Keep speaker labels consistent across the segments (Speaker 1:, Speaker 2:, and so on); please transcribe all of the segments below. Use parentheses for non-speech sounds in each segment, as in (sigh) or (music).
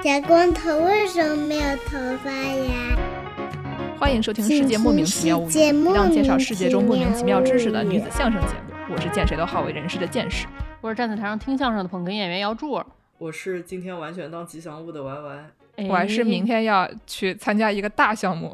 Speaker 1: 小光头为什么没有头发呀？
Speaker 2: 欢迎收听《世界莫名其妙物语》，一档介绍世界中莫名其妙知识的女子相声节目。我是见谁都好为人师的见识，
Speaker 3: 我是站在台上听相声的捧哏演员姚柱，
Speaker 4: 我是今天完全当吉祥物的 Y Y。
Speaker 2: 我还是明天要去参加一个大项目，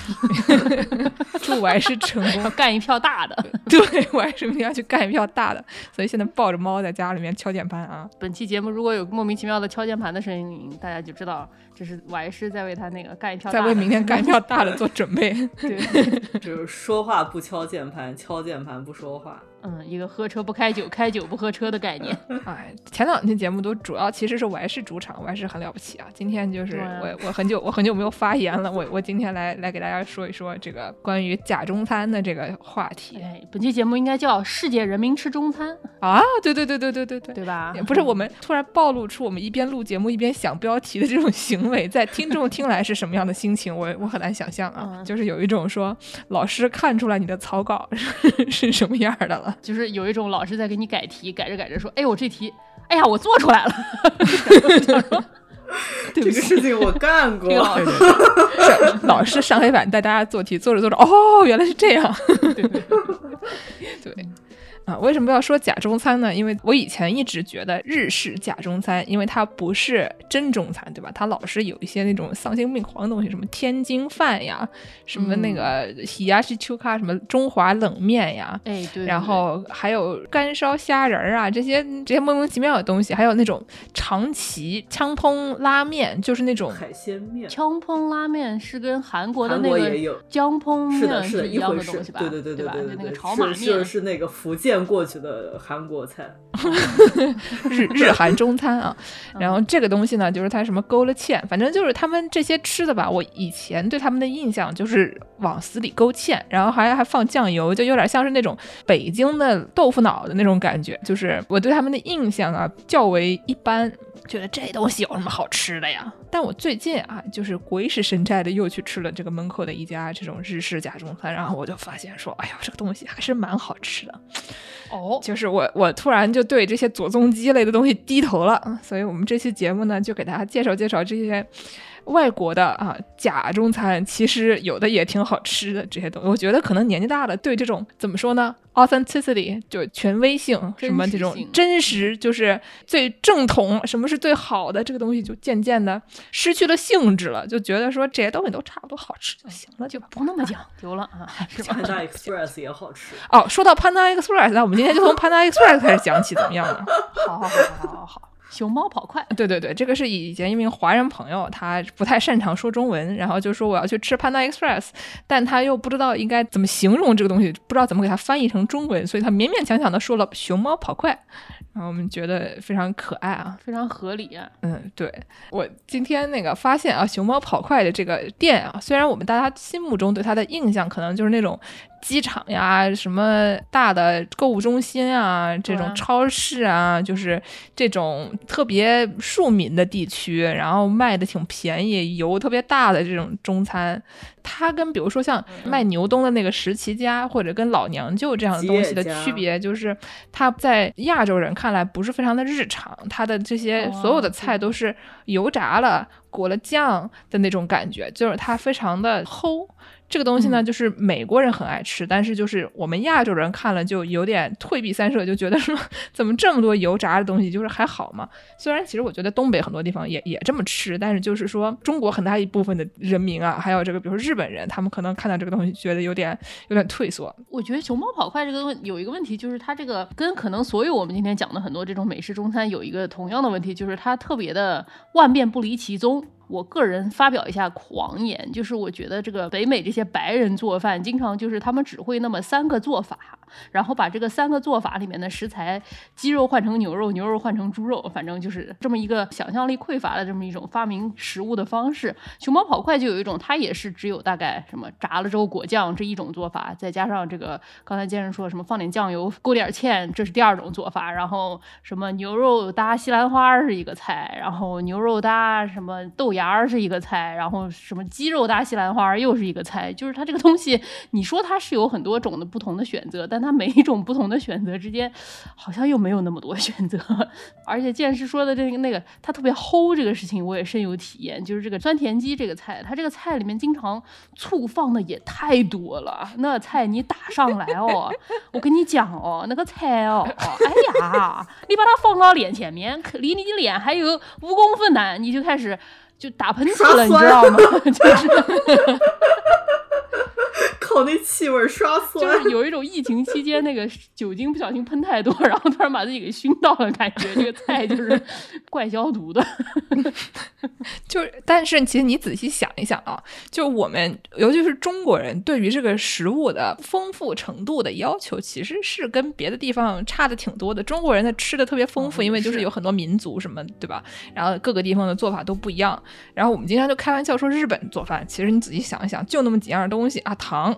Speaker 2: (laughs) 祝 (laughs) 我还是成功 (laughs)
Speaker 3: 干一票大的。
Speaker 2: 对我还是明天要去干一票大的，所以现在抱着猫在家里面敲键盘啊。
Speaker 3: 本期节目如果有莫名其妙的敲键盘的声音，大家就知道这是我还是在为他那个干一票，
Speaker 2: 在为明天干一票大的做准备。(laughs) (laughs)
Speaker 3: 对，(laughs)
Speaker 4: 就是说话不敲键盘，敲键盘不说话。
Speaker 3: 嗯，一个喝车不开酒，开酒不喝车的概念。
Speaker 2: 哎，前两天节目都主要其实是我还是主场，我还是很了不起啊。今天就是我，我很久我很久没有发言了，我我今天来来给大家说一说这个关于假中餐的这个话题。
Speaker 3: 哎，本期节目应该叫《世界人民吃中餐》
Speaker 2: 啊！对对对对对对对，
Speaker 3: 对吧？
Speaker 2: 不是我们突然暴露出我们一边录节目一边想标题的这种行为，在听众听来是什么样的心情？我我很难想象啊，就是有一种说老师看出来你的草稿 (laughs) 是什么样的了。(laughs)
Speaker 3: 就是有一种老师在给你改题，改着改着说：“哎，我这题，哎呀，我做出来了。(laughs) ”
Speaker 4: 这个事情我干过。
Speaker 2: 老师上黑板带大家做题，做着做着，哦，原来是这样。对。啊，为什么要说假中餐呢？因为我以前一直觉得日式假中餐，因为它不是真中餐，对吧？它老是有一些那种丧心病狂的东西，什么天津饭呀，什么那个喜鸭西秋咖，什么中华冷面呀，
Speaker 3: 哎对，
Speaker 2: 然后还有干烧虾仁儿啊，这些这些莫名其妙的东西，还有那种长崎枪烹拉面，就是那种
Speaker 4: 海鲜面。
Speaker 3: 枪烹拉面是跟韩国的那个姜烹面
Speaker 4: 是
Speaker 3: 一样的东西吧？
Speaker 4: 对对对
Speaker 3: 对
Speaker 4: 对对，
Speaker 3: 那个炒马面
Speaker 4: 是是那个福建。过去的韩国菜，(laughs)
Speaker 2: 日日韩中餐啊，然后这个东西呢，就是它什么勾了芡，反正就是他们这些吃的吧。我以前对他们的印象就是往死里勾芡，然后还还放酱油，就有点像是那种北京的豆腐脑的那种感觉。就是我对他们的印象啊较为一般，觉得这东西有什么好吃的呀？但我最近啊，就是鬼使神差的又去吃了这个门口的一家这种日式假中餐，然后我就发现说，哎呀，这个东西还是蛮好吃的。
Speaker 3: 哦，
Speaker 2: 就是我，我突然就对这些左宗基类的东西低头了，所以我们这期节目呢，就给大家介绍介绍这些。外国的啊假中餐，其实有的也挺好吃的。这些东西，我觉得可能年纪大了，对这种怎么说呢？authenticity 就权威性，什么这种真实，就是最正统，什么是最好的，这个东西就渐渐的失去了兴致了。就觉得说这些东西都差不多好吃就行了，就
Speaker 3: 不那么讲究了啊。(laughs)
Speaker 4: Panda Express 也好吃
Speaker 2: 哦。说到 Panda Express，那我们今天就从 Panda Express 开始讲起，怎么样呢？
Speaker 3: 好好好好好好。熊猫跑快，
Speaker 2: 对对对，这个是以前一名华人朋友，他不太擅长说中文，然后就说我要去吃 Panda Express，但他又不知道应该怎么形容这个东西，不知道怎么给它翻译成中文，所以他勉勉强强的说了熊猫跑快，然后我们觉得非常可爱啊，
Speaker 3: 非常合理。
Speaker 2: 嗯，对我今天那个发现啊，熊猫跑快的这个店啊，虽然我们大家心目中对它的印象可能就是那种。机场呀，什么大的购物中心啊，这种超市啊，就是这种特别庶民的地区，然后卖的挺便宜，油特别大的这种中餐，它跟比如说像卖牛东的那个石岐家，或者跟老娘舅这样的东西的区别，就是它在亚洲人看来不是非常的日常，它的这些所有的菜都是油炸了、裹了酱的那种感觉，就是它非常的齁。这个东西呢，就是美国人很爱吃，但是就是我们亚洲人看了就有点退避三舍，就觉得说 (laughs) 怎么这么多油炸的东西，就是还好嘛。虽然其实我觉得东北很多地方也也这么吃，但是就是说中国很大一部分的人民啊，还有这个比如说日本人，他们可能看到这个东西觉得有点有点退缩。
Speaker 3: 我觉得熊猫跑快这个问有一个问题，就是它这个跟可能所有我们今天讲的很多这种美式中餐有一个同样的问题，就是它特别的万变不离其宗。我个人发表一下狂言，就是我觉得这个北美这些白人做饭，经常就是他们只会那么三个做法，然后把这个三个做法里面的食材，鸡肉换成牛肉，牛肉换成猪肉，反正就是这么一个想象力匮乏的这么一种发明食物的方式。熊猫跑快就有一种，它也是只有大概什么炸了之后果酱这一种做法，再加上这个刚才健身说什么放点酱油勾点芡，这是第二种做法。然后什么牛肉搭西兰花是一个菜，然后牛肉搭什么豆芽。芽儿是一个菜，然后什么鸡肉大西兰花又是一个菜，就是它这个东西，你说它是有很多种的不同的选择，但它每一种不同的选择之间，好像又没有那么多选择。(laughs) 而且剑师说的这个那个，它特别齁这个事情，我也深有体验。就是这个酸甜鸡这个菜，它这个菜里面经常醋放的也太多了，那菜你打上来哦，我跟你讲哦，那个菜哦，哎呀，你把它放到脸前面，离你的脸还有五公分呢，你就开始就打喷嚏了，你知道吗？(laughs) 就是。(laughs) (laughs)
Speaker 4: 靠那气味刷酸，
Speaker 3: 就是有一种疫情期间那个酒精不小心喷太多，然后突然把自己给熏到了感觉。这个菜就是怪消毒的，(laughs)
Speaker 2: 就是但是其实你仔细想一想啊，就我们尤其是中国人对于这个食物的丰富程度的要求，其实是跟别的地方差的挺多的。中国人他吃的特别丰富，因为就是有很多民族什么，对吧？然后各个地方的做法都不一样。然后我们经常就开玩笑说日本做饭，其实你仔细想一想，就那么几样东西啊，糖。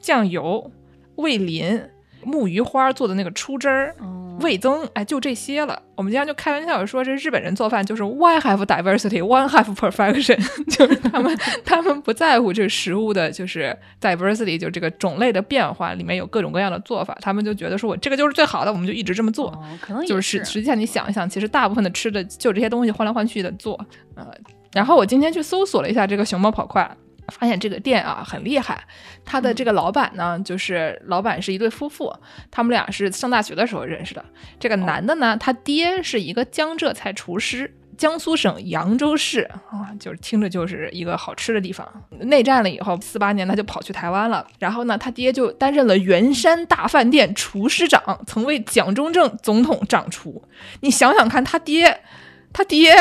Speaker 2: 酱油、味淋、木鱼花做的那个出汁儿、味增，哎，就这些了。我们经常就开玩笑说，这日本人做饭就是 one half diversity, one half perfection，(laughs) 就是他们他们不在乎这个食物的，就是 diversity，就这个种类的变化，里面有各种各样的做法，他们就觉得说我这个就是最好的，我们就一直这么做。
Speaker 3: 可能
Speaker 2: 就是实实际上你想一想，其实大部分的吃的就这些东西换来换去的做。呃，然后我今天去搜索了一下这个熊猫跑快。发现这个店啊很厉害，他的这个老板呢，就是老板是一对夫妇，他们俩是上大学的时候认识的。这个男的呢，他爹是一个江浙菜厨师，江苏省扬州市啊，就是听着就是一个好吃的地方。内战了以后，四八年他就跑去台湾了，然后呢，他爹就担任了圆山大饭店厨师长，曾为蒋中正总统掌厨。你想想看，他爹，他爹，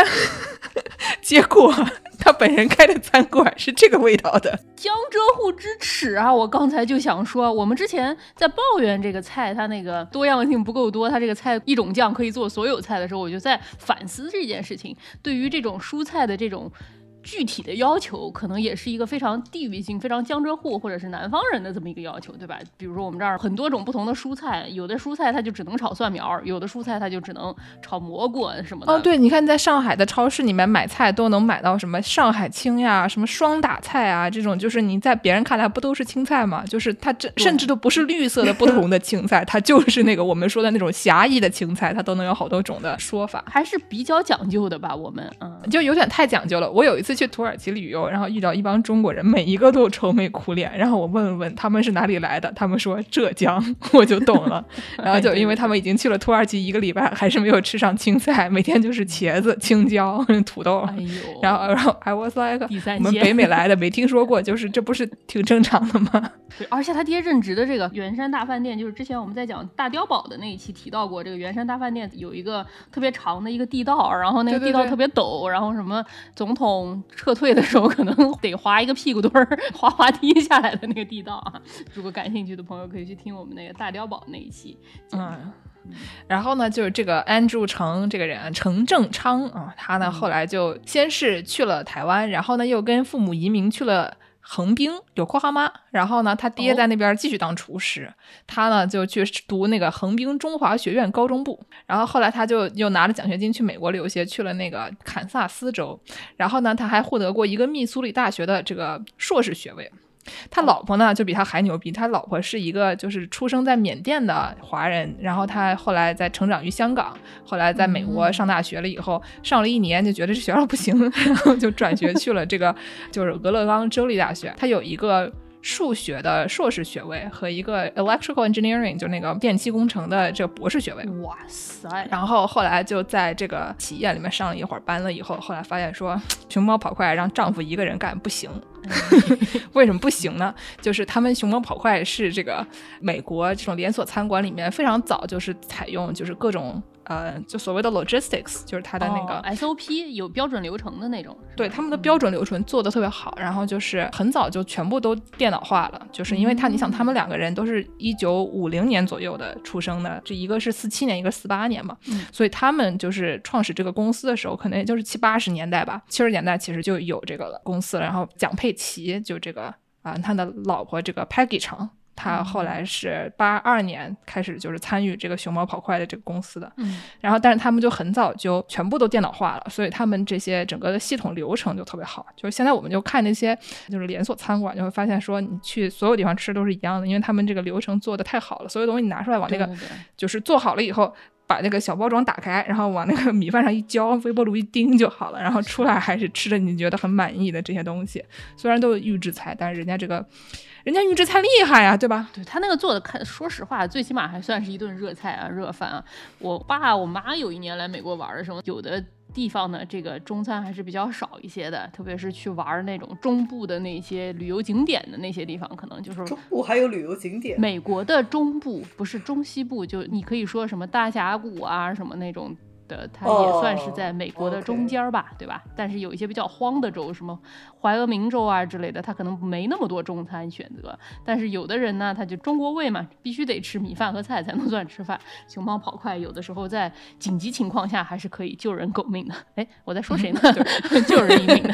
Speaker 2: (laughs) 结果。他本人开的餐馆是这个味道的，
Speaker 3: 江浙沪之耻啊！我刚才就想说，我们之前在抱怨这个菜它那个多样性不够多，它这个菜一种酱可以做所有菜的时候，我就在反思这件事情。对于这种蔬菜的这种。具体的要求可能也是一个非常地域性、非常江浙沪或者是南方人的这么一个要求，对吧？比如说我们这儿很多种不同的蔬菜，有的蔬菜它就只能炒蒜苗，有的蔬菜它就只能炒蘑菇什么的。
Speaker 2: 哦，对，你看在上海的超市里面买菜都能买到什么上海青呀、什么双打菜啊，这种就是你在别人看来不都是青菜吗？就是它这甚至都不是绿色的不同的青菜，它就是那个我们说的那种狭义的青菜，它都能有好多种的说法，
Speaker 3: 还是比较讲究的吧？我们嗯，
Speaker 2: 就有点太讲究了。我有一次。次去土耳其旅游，然后遇到一帮中国人，每一个都愁眉苦脸。然后我问了问他们是哪里来的，他们说浙江，(laughs) 我就懂了。(laughs) 然后就因为他们已经去了土耳其一个礼拜，还是没有吃上青菜，每天就是茄子、青椒、(laughs) 土豆。
Speaker 3: 哎呦，
Speaker 2: 然后然后 I was like，
Speaker 3: 我
Speaker 2: 们北美来的没听说过，就是这不是挺正常的吗？
Speaker 3: 对，而且他爹任职的这个圆山大饭店，就是之前我们在讲大碉堡的那一期提到过，这个圆山大饭店有一个特别长的一个地道，然后那个地道特别陡，然后什么总统。撤退的时候可能得滑一个屁股墩儿，滑滑梯下来的那个地道啊！如果感兴趣的朋友可以去听我们那个大碉堡那一期。
Speaker 2: 嗯，然后呢，就是这个安住成这个人程正昌啊，他呢后来就先是去了台湾，然后呢又跟父母移民去了。横滨有括号吗，然后呢，他爹在那边继续当厨师，他呢就去读那个横滨中华学院高中部，然后后来他就又拿着奖学金去美国留学，去了那个堪萨斯州，然后呢，他还获得过一个密苏里大学的这个硕士学位。他老婆呢，就比他还牛逼。他老婆是一个就是出生在缅甸的华人，然后他后来在成长于香港，后来在美国上大学了以后，上了一年就觉得这学校不行，(laughs) 然后就转学去了这个就是俄勒冈州立大学。他有一个。数学的硕士学位和一个 electrical engineering 就那个电气工程的这个博士学位，
Speaker 3: 哇塞！
Speaker 2: 然后后来就在这个企业里面上了一会儿班了以后，后来发现说熊猫跑快让丈夫一个人干不行，(laughs) 为什么不行呢？就是他们熊猫跑快是这个美国这种连锁餐馆里面非常早就是采用就是各种。呃，就所谓的 logistics，就是它的那个
Speaker 3: SOP 有标准流程的那种，
Speaker 2: 对他们的标准流程做的特别好，然后就是很早就全部都电脑化了，就是因为他，你想他们两个人都是一九五零年左右的出生的，这一个是四七年，一个四八年嘛，所以他们就是创始这个公司的时候，可能也就是七八十年代吧，七十年代其实就有这个公司了，然后蒋佩奇就这个啊，他的老婆这个 Peggy 成。他后来是八二年开始就是参与这个熊猫跑快的这个公司的，
Speaker 3: 嗯
Speaker 2: 然后但是他们就很早就全部都电脑化了，所以他们这些整个的系统流程就特别好。就是现在我们就看那些就是连锁餐馆，就会发现说你去所有地方吃都是一样的，因为他们这个流程做的太好了，所有东西你拿出来往那个就是做好了以后。把那个小包装打开，然后往那个 (laughs) 米饭上一浇，微波炉一叮就好了，然后出来还是吃着你觉得很满意的这些东西。虽然都是预制菜，但是人家这个，人家预制菜厉害呀，对吧？
Speaker 3: 对他那个做的，看说实话，最起码还算是一顿热菜啊，热饭啊。我爸我妈有一年来美国玩的时候，有的地方呢，这个中餐还是比较少一些的，特别是去玩那种中部的那些旅游景点的那些地方，可能就是
Speaker 4: 中部还有旅游景点，
Speaker 3: 美国的中部，不是中西部，就你可以说什么大峡谷啊，什么那种的，它也算是在美国的中间儿吧，对吧？但是有一些比较荒的州，什么怀俄明州啊之类的，它可能没那么多中餐选择。但是有的人呢，他就中国胃嘛，必须得吃米饭和菜才能算吃饭。熊猫跑快有的时候在紧急情况下还是可以救人狗命的。哎，我在说谁呢？(laughs) 救人一命的。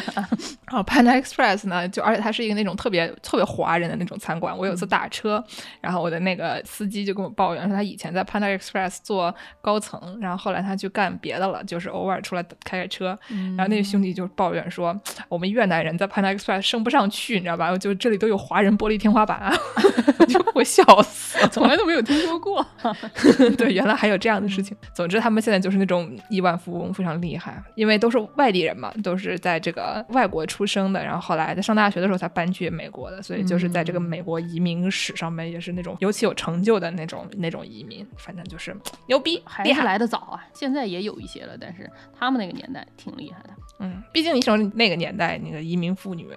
Speaker 2: 然后 Panda Express 呢，就而且它是一个那种特别特别华人的那种餐馆。我有一次打车，然后我的那个司机就跟我抱怨说，他以前在 Panda Express 做高层，然后后来他去干别的了，就是偶尔出来开开车。然后那个兄弟就抱怨说，我们越南人在 Panda Express 升不上去，你知道吧？就这里都有华人玻璃天花板，啊 (laughs) 就我笑死了。
Speaker 3: 从来都没有听说过。(laughs)
Speaker 2: 对，原来还有这样的事情。总之，他们现在就是那种亿万富翁，非常厉害，因为都是外地人嘛，都是在这个外国出生的，然后后来在上大学的时候才搬去美国的，所以就是在这个美国移民史上面也是那种尤其有成就的那种那种移民，反正就是牛逼厉害。
Speaker 3: 还是来的早啊，现在也有一些了，但是他们那个年代挺厉害的。
Speaker 2: 嗯，毕竟你说那个年代那个移民妇女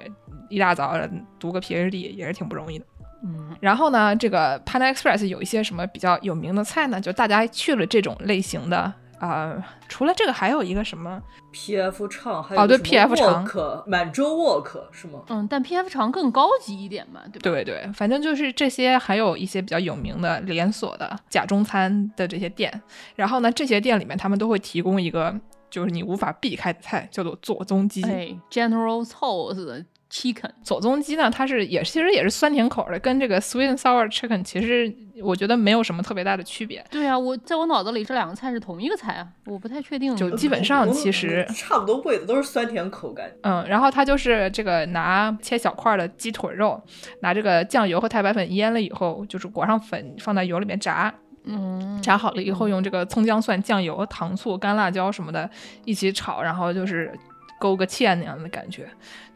Speaker 2: 一大早读个 PhD 也是挺不容易的。
Speaker 3: 嗯，
Speaker 2: 然后呢，这个 Panda Express 有一些什么比较有名的菜呢？就大家去了这种类型的。啊、除了这个，还有一个什么
Speaker 4: ？PF 唱还有
Speaker 2: 哦对 PF
Speaker 4: 唱满洲 Wok 是吗？
Speaker 3: 嗯，但 P F 长更高级一点嘛，对吧？
Speaker 2: 对对，反正就是这些，还有一些比较有名的连锁的假中餐的这些店。然后呢，这些店里面他们都会提供一个，就是你无法避开的菜，叫做左宗鸡。
Speaker 3: 哎，General Tso's 的 Chicken，
Speaker 2: 左宗鸡呢，它是也其实也是酸甜口的，跟这个 Sweet and Sour Chicken 其实我觉得没有什么特别大的区别。
Speaker 3: 对啊，我在我脑子里这两个菜是同一个菜啊，我不太确定。
Speaker 2: 就基本上其实
Speaker 4: 差不多味的都是酸甜口感。
Speaker 2: 嗯，然后它就是这个拿切小块的鸡腿肉，拿这个酱油和太白粉腌了以后，就是裹上粉放在油里面炸，
Speaker 3: 嗯，
Speaker 2: 炸好了以后用这个葱姜蒜、酱油、糖醋、干辣椒什么的一起炒，然后就是勾个芡那样的感觉，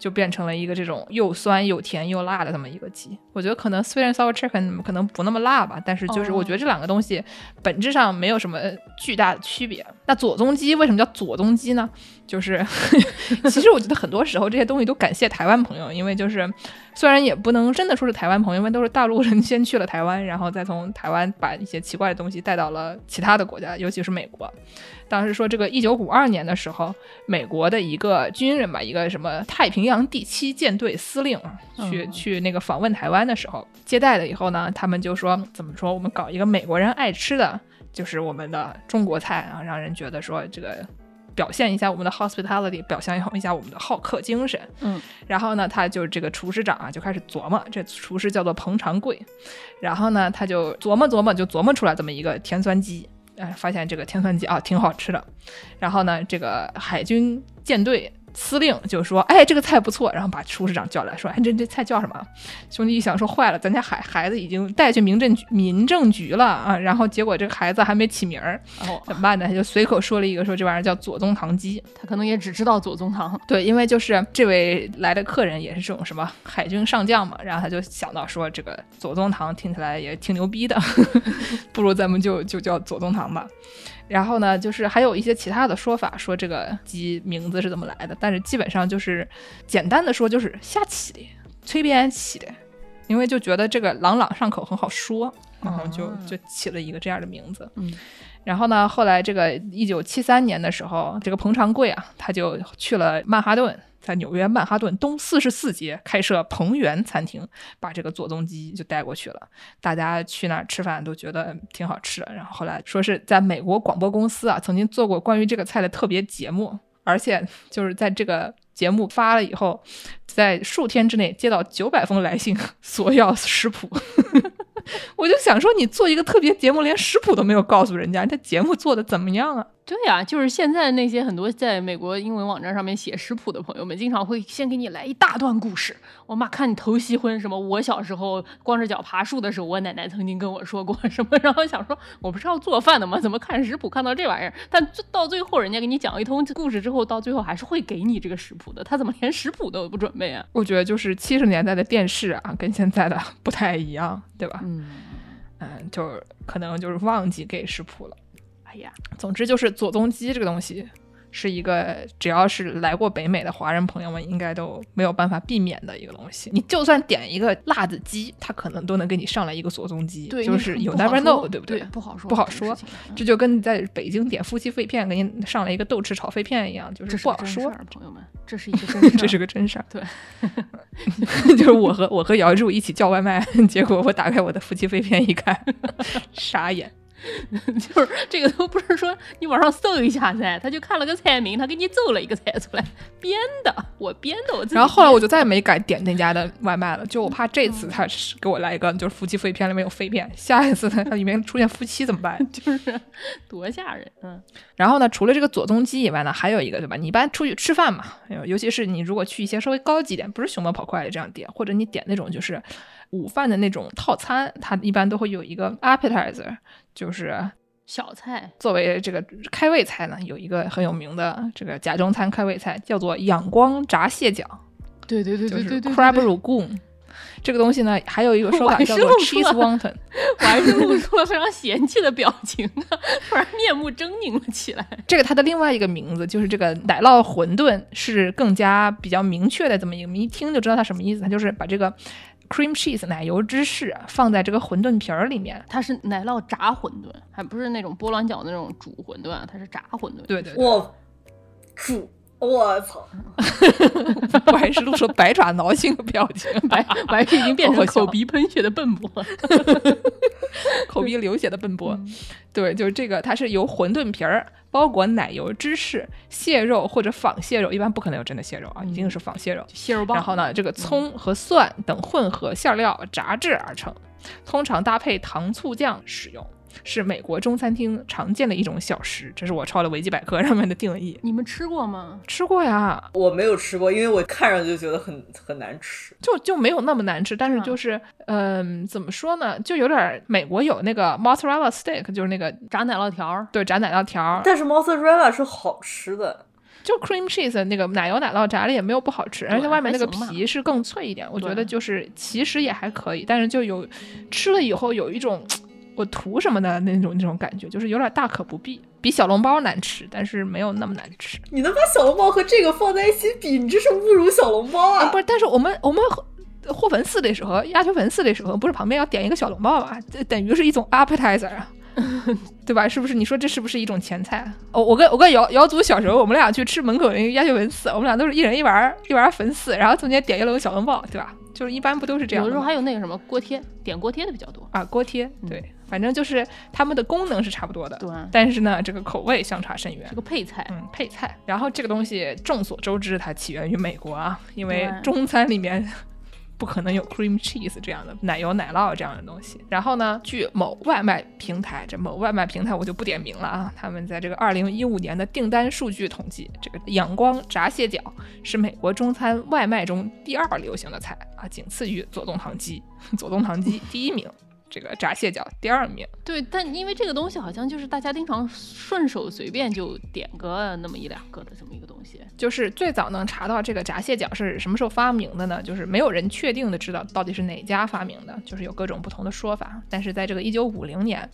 Speaker 2: 就变成了一个这种又酸又甜又辣的这么一个鸡。我觉得可能 sweet and sour chicken 可能不那么辣吧，但是就是我觉得这两个东西本质上没有什么巨大的区别。那左宗鸡为什么叫左宗鸡呢？就是 (laughs) 其实我觉得很多时候这些东西都感谢台湾朋友，因为就是虽然也不能真的说是台湾朋友，因为都是大陆人先去了台湾，然后再从台湾把一些奇怪的东西带到了其他的国家，尤其是美国。当时说这个一九五二年的时候，美国的一个军人吧，一个什么太平洋第七舰队司令啊去、
Speaker 3: 嗯
Speaker 2: 去那个访问台湾的时候，接待了以后呢，他们就说怎么说，我们搞一个美国人爱吃的，就是我们的中国菜啊，让人觉得说这个。表现一下我们的 hospitality，表现一下我们的好客精神。
Speaker 3: 嗯，
Speaker 2: 然后呢，他就这个厨师长啊，就开始琢磨，这厨师叫做彭长贵。然后呢，他就琢磨琢磨，就琢磨出来这么一个甜酸鸡。哎，发现这个甜酸鸡啊挺好吃的。然后呢，这个海军舰队司令就说：“哎，这个菜不错。”然后把厨师长叫来说：“哎，这这菜叫什么？”兄弟一想说：“坏了，咱家孩孩子已经带去民政局民政局了啊！”然后结果这个孩子还没起名儿，
Speaker 3: 哦，
Speaker 2: 怎么办呢？他就随口说了一个，说这玩意儿叫左宗棠鸡。
Speaker 3: 他可能也只知道左宗棠。
Speaker 2: 对，因为就是这位来的客人也是这种什么海军上将嘛，然后他就想到说，这个左宗棠听起来也挺牛逼的，(laughs) 不如咱们就就叫左宗棠吧。然后呢，就是还有一些其他的说法，说这个鸡名字是怎么来的，但是基本上就是简单的说就是瞎起的，随便起的，因为就觉得这个朗朗上口很好说，然后就
Speaker 3: 啊
Speaker 2: 就起了一个这样的名字。
Speaker 3: 嗯，
Speaker 2: 然后呢，后来这个一九七三年的时候，这个彭长贵啊，他就去了曼哈顿，在纽约曼哈顿东四十四街开设彭园餐厅，把这个左宗鸡就带过去了。大家去那儿吃饭都觉得挺好吃的。然后后来说是在美国广播公司啊，曾经做过关于这个菜的特别节目，而且就是在这个节目发了以后，在数天之内接到九百封来信索要食谱。(laughs) 我就想说，你做一个特别节目，连食谱都没有告诉人家，这节目做的怎么样啊？
Speaker 3: 对呀、就是现在那些很多在美国英文网站上面写食谱的朋友们，经常会先给你来一大段故事。我妈看你头稀昏，什么我小时候光着脚爬树的时候，我奶奶曾经跟我说过什么，然后想说我不是要做饭的吗？怎么看食谱看到这玩意儿？但最到最后，人家给你讲一通故事之后，到最后还是会给你这个食谱的。他怎么连食谱都不准备啊？
Speaker 2: 我觉得就是七十年代的电视啊，跟现在的不太一样，对吧？
Speaker 3: 嗯，
Speaker 2: 嗯，就是可能就是忘记给食谱了。
Speaker 3: 哎呀，
Speaker 2: 总之就是左宗基这个东西，是一个只要是来过北美的华人朋友们应该都没有办法避免的一个东西。你就算点一个辣子鸡，他可能都能给你上来一个左宗基，
Speaker 3: 对，
Speaker 2: 就是有
Speaker 3: 不好
Speaker 2: never know，对不
Speaker 3: 对？不好说，
Speaker 2: 不好说
Speaker 3: 这
Speaker 2: 就跟你在北京点夫妻肺片，给你上来一个豆豉炒肺片一样，就是不好说。
Speaker 3: 朋友们，这是一个 (laughs) 真事儿，
Speaker 2: 这是个真事儿，
Speaker 3: 对，(laughs)
Speaker 2: 就是我和我和姚柱一起叫外卖，(laughs) 结果我打开我的夫妻肺片一看，傻眼。(laughs)
Speaker 3: 就是这个都不是说你网上搜一下噻，他就看了个菜名，他给你揍了一个菜出来，编的，我编的，我自己
Speaker 2: 然后后来我就再也没敢点那家的外卖了，就我怕这次他是给我来一个就是夫妻肺片里面有肺片，下一次他里面出现夫妻怎么办？(laughs)
Speaker 3: 就是 (laughs) 多吓人，嗯，
Speaker 2: 然后呢，除了这个左宗基以外呢，还有一个对吧？你一般出去吃饭嘛，尤其是你如果去一些稍微高级点，不是熊猫跑快的这样点，或者你点那种就是午饭的那种套餐，它一般都会有一个 appetizer，就是
Speaker 3: 小菜，
Speaker 2: 作为这个开胃菜呢，有一个很有名的这个假中餐开胃菜，叫做仰光炸蟹脚，
Speaker 3: 对对对
Speaker 2: 就是
Speaker 3: 对对对
Speaker 2: crab
Speaker 3: 对
Speaker 2: ragoon。这个东西呢，还有一个说法叫做 cheese wonton。(laughs)
Speaker 3: 我还是露出了非常嫌弃的表情啊，突然面目狰狞了起来。
Speaker 2: 这个它的另外一个名字就是这个奶酪馄饨，是更加比较明确的这么一个，你一听就知道它什么意思。它就是把这个 cream cheese 奶油芝士放在这个馄饨皮儿里面。
Speaker 3: 它是奶酪炸馄饨，还不是那种波浪饺那种煮馄饨啊，它是炸馄饨。
Speaker 2: 对对对，
Speaker 4: 我煮，我操！
Speaker 2: 我还是露出百爪挠心的表情，
Speaker 3: 白白已经变成 (laughs) 口鼻喷血的笨波。(laughs)
Speaker 2: 口鼻流血的笨拙。
Speaker 3: 嗯
Speaker 2: 对，就是这个，它是由馄饨皮儿包裹奶油芝士、蟹肉或者仿蟹肉，一般不可能有真的蟹肉啊，一定是仿蟹肉。
Speaker 3: 蟹肉棒，
Speaker 2: 然后呢，这个葱和蒜等混合馅料炸制而成，通常搭配糖醋酱使用，是美国中餐厅常见的一种小食。这是我抄的维基百科上面的定义。
Speaker 3: 你们吃过吗？
Speaker 2: 吃过呀，
Speaker 4: 我没有吃过，因为我看上去就觉得很很难吃。
Speaker 2: 就就没有那么难吃，但是
Speaker 3: 嗯
Speaker 2: 就是，嗯、怎么说呢，就有点儿美国有那个 mozzarella stick，就是那个
Speaker 3: 炸奶酪条儿，
Speaker 2: 对炸奶酪条儿，
Speaker 4: 但是 mozzarella 是好吃的，
Speaker 2: 就 cream cheese 那个奶油奶酪炸了也没有不好吃，而且外面那个皮是更脆一点，我觉得就是其实也还可以，但是就有吃了以后有一种我图什么的那种那种感觉，就是有点大可不必，比小笼包难吃，但是没有那么难吃
Speaker 4: 你能把小笼包和这个放在一起比，你这是侮辱小笼包
Speaker 2: 啊！
Speaker 4: 啊！
Speaker 2: 不是，但是我们我们和和粉丝的时候，鸭血粉丝的时候，不是旁边要点一个小笼包嘛？这等于是一种 appetizer 啊。(laughs) 对吧？是不是？你说这是不是一种前菜？哦，我跟我跟姚姚祖小时候，我们俩去吃门口那个鸭血粉丝，我们俩都是一人一碗儿一碗粉丝，然后中间点一笼小笼包，对吧？就是一般不都是这样？
Speaker 3: 有的时候还有那个什么锅贴，点锅贴的比较多。
Speaker 2: 啊，锅贴，对，反正就是它们的功能是差不多的，
Speaker 3: 对，
Speaker 2: 但是呢，这个口味相差甚远
Speaker 3: 这。个配菜。
Speaker 2: 嗯，配菜。然后这个东西众所周知，它起源于美国啊，因为中餐里面 (laughs) 不可能有 cream cheese 这样的奶油奶酪这样的东西。然后呢，据某外卖平台，这某外卖平台我就不点名了啊，他们在这个二零一五年的订单数据统计，这个阳光炸蟹脚是美国中餐外卖中第二流行的菜啊，仅次于左宗棠鸡，左宗棠鸡第一名。这个炸蟹脚第二名，
Speaker 3: 对，但因为这个东西好像就是大家经常顺手随便就点个那么一两个的这么一个东西。
Speaker 2: 就是最早能查到这个炸蟹脚是什么时候发明的呢？就是没有人确定的知道到底是哪家发明的，就是有各种不同的说法。但是在这个一九五零年，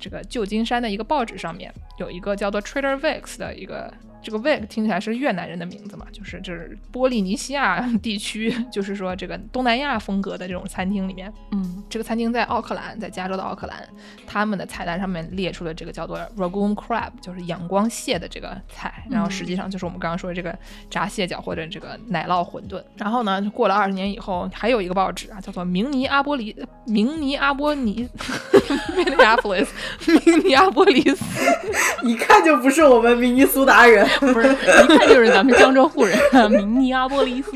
Speaker 2: 这个旧金山的一个报纸上面有一个叫做 Trader Vic's 的一个。这个 Vic 听起来是越南人的名字嘛，就是就是波利尼西亚 (laughs) 地区，就是说这个东南亚风格的这种餐厅里面，
Speaker 3: 嗯，
Speaker 2: 这个餐厅在奥克兰，在加州的奥克兰，他们的菜单上面列出了这个叫做 Ragoon Crab，就是仰光蟹的这个菜，然后实际上就是我们刚刚说的这个炸蟹脚或者这个奶酪馄饨。然后呢，过了二十年以后，还有一个报纸啊，叫做明尼阿波利明尼阿波尼 Minneapolis (laughs) 明尼阿波利斯，(laughs)
Speaker 4: 一看就不是我们明尼苏达人。(laughs)
Speaker 3: 不是，一看就是咱们江浙沪人，明尼阿波利斯，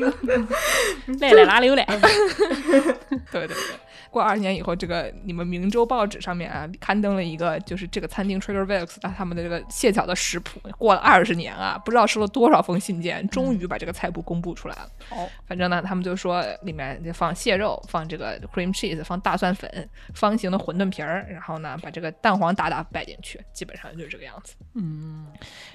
Speaker 3: (laughs) 来来拉溜来。(laughs)
Speaker 2: 对对对。过二十年以后，这个你们明州报纸上面啊刊登了一个，就是这个餐厅 Trader Vic's 他们的这个蟹脚的食谱，过了二十年啊，不知道收了多少封信件，终于把这个菜谱公布出来了。
Speaker 3: 哦，
Speaker 2: 反正呢，他们就说里面就放蟹肉，放这个 cream cheese，放大蒜粉，方形的馄饨皮儿，然后呢把这个蛋黄打打摆进去，基本上就是这个样子。
Speaker 3: 嗯，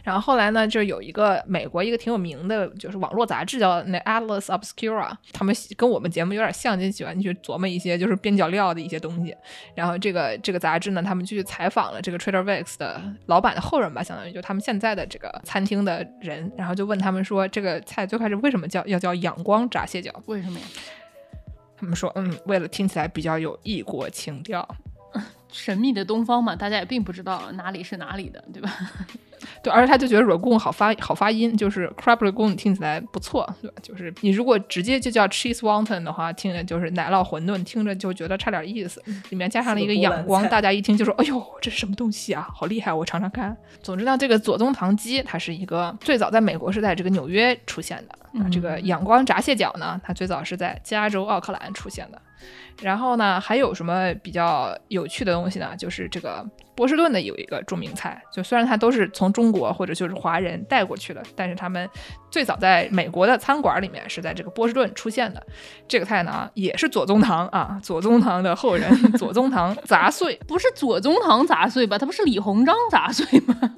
Speaker 2: 然后后来呢，就有一个美国一个挺有名的，就是网络杂志叫那 Atlas Obscura，他们喜跟我们节目有点像，就喜欢去琢磨一些就是边角料的一些东西。然后这个这个杂志呢，他们就去采访了这个 Trader Vic's 的老板的后人吧，相当于就他们现在的这个餐厅的人，然后就问他们说，这个菜最开始为什么叫要叫仰光炸蟹脚？
Speaker 3: 为什么呀？
Speaker 2: 他们说，嗯，为了听起来比较有异国情调。
Speaker 3: 神秘的东方嘛，大家也并不知道哪里是哪里的，对吧？(laughs)
Speaker 2: 对，而且他就觉得 ragoon 好发好发音，就是 crab ragoon 听起来不错，对吧？就是你如果直接就叫 cheese wonton 的话，听着就是奶酪馄饨，听着就觉得差点意思。里面加上了一个仰光，大家一听就说：“哎呦，这是什么东西啊？好厉害！我尝尝看。”总之呢，这个左宗棠鸡它是一个最早在美国是在这个纽约出现的，啊，这个仰光炸蟹脚呢，它最早是在加州奥克兰出现的。然后呢，还有什么比较有趣的东西呢？就是这个波士顿的有一个著名菜，就虽然它都是从中国或者就是华人带过去的，但是他们最早在美国的餐馆里面是在这个波士顿出现的。这个菜呢，也是左宗棠啊，左宗棠的后人，(laughs) 左宗棠杂碎，
Speaker 3: 不是左宗棠杂碎吧？他不是李鸿章杂碎吗？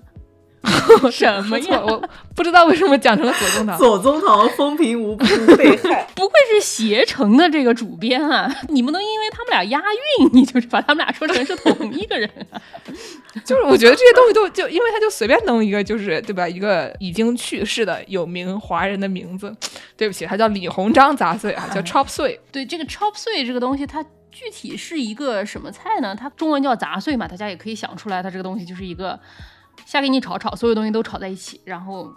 Speaker 3: (laughs) 什么呀？
Speaker 2: 我不知道为什么讲成了左宗棠。
Speaker 4: 左宗棠风平无辜被害，(laughs)
Speaker 3: 不愧是携程的这个主编啊！你不能因为他们俩押韵，你就是把他们俩说成是同一个人啊！(laughs)
Speaker 2: 就是我觉得这些东西都就因为他就随便弄一个，就是对吧？一个已经去世的有名华人的名字，对不起，他叫李鸿章杂碎啊，叫 chop 碎。
Speaker 3: 对这个 chop 碎这个东西，它具体是一个什么菜呢？它中文叫杂碎嘛，大家也可以想出来，它这个东西就是一个。先给你炒炒，所有东西都炒在一起，然后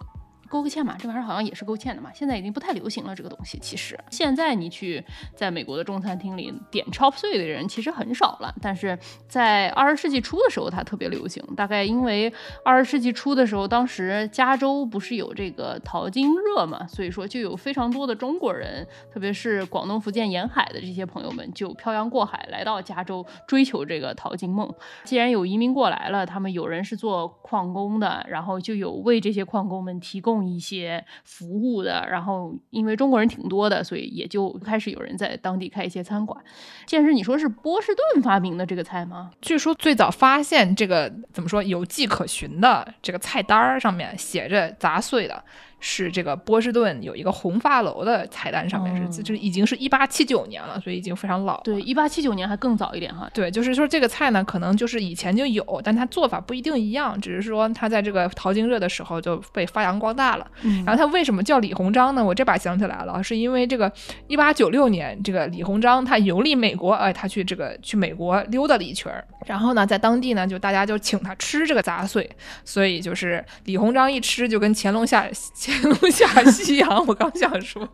Speaker 3: 勾个芡嘛，这玩意儿好像也是勾芡的嘛。现在已经不太流行了，这个东西其实现在你去在美国的中餐厅里点 chop 碎的人其实很少了，但是在二十世纪初的时候它特别流行。大概因为二十世纪初的时候，当时加州不是有这个淘金热嘛，所以说就有非常多的中国人，特别是广东、福建沿海的这些朋友们就漂洋过海来到加州追求这个淘金梦。既然有移民过来了，他们有人是做矿工的，然后就有为这些矿工们提供一些服务的。然后因为中国人挺多的，所以也就开始有人在当地开一些餐馆。现实，你说是波士顿发明的这个菜吗？
Speaker 2: 据说最早发现这个怎么说有迹可循的这个菜单儿上面写着杂碎的。是这个波士顿有一个红发楼的菜单上面是，这已经是一八七九年了，所以已经非常老。
Speaker 3: 对，一八七九年还更早一点哈。
Speaker 2: 对，就是说这个菜呢，可能就是以前就有，但它做法不一定一样，只是说它在这个淘金热的时候就被发扬光大了。然后它为什么叫李鸿章呢？我这把想起来了，是因为这个一八九六年，这个李鸿章他游历美国，哎，他去这个去美国溜达了一圈儿，然后呢，在当地呢，就大家就请他吃这个杂碎，所以就是李鸿章一吃就跟乾隆下。(laughs) (laughs) 乾隆下西洋，我刚想说，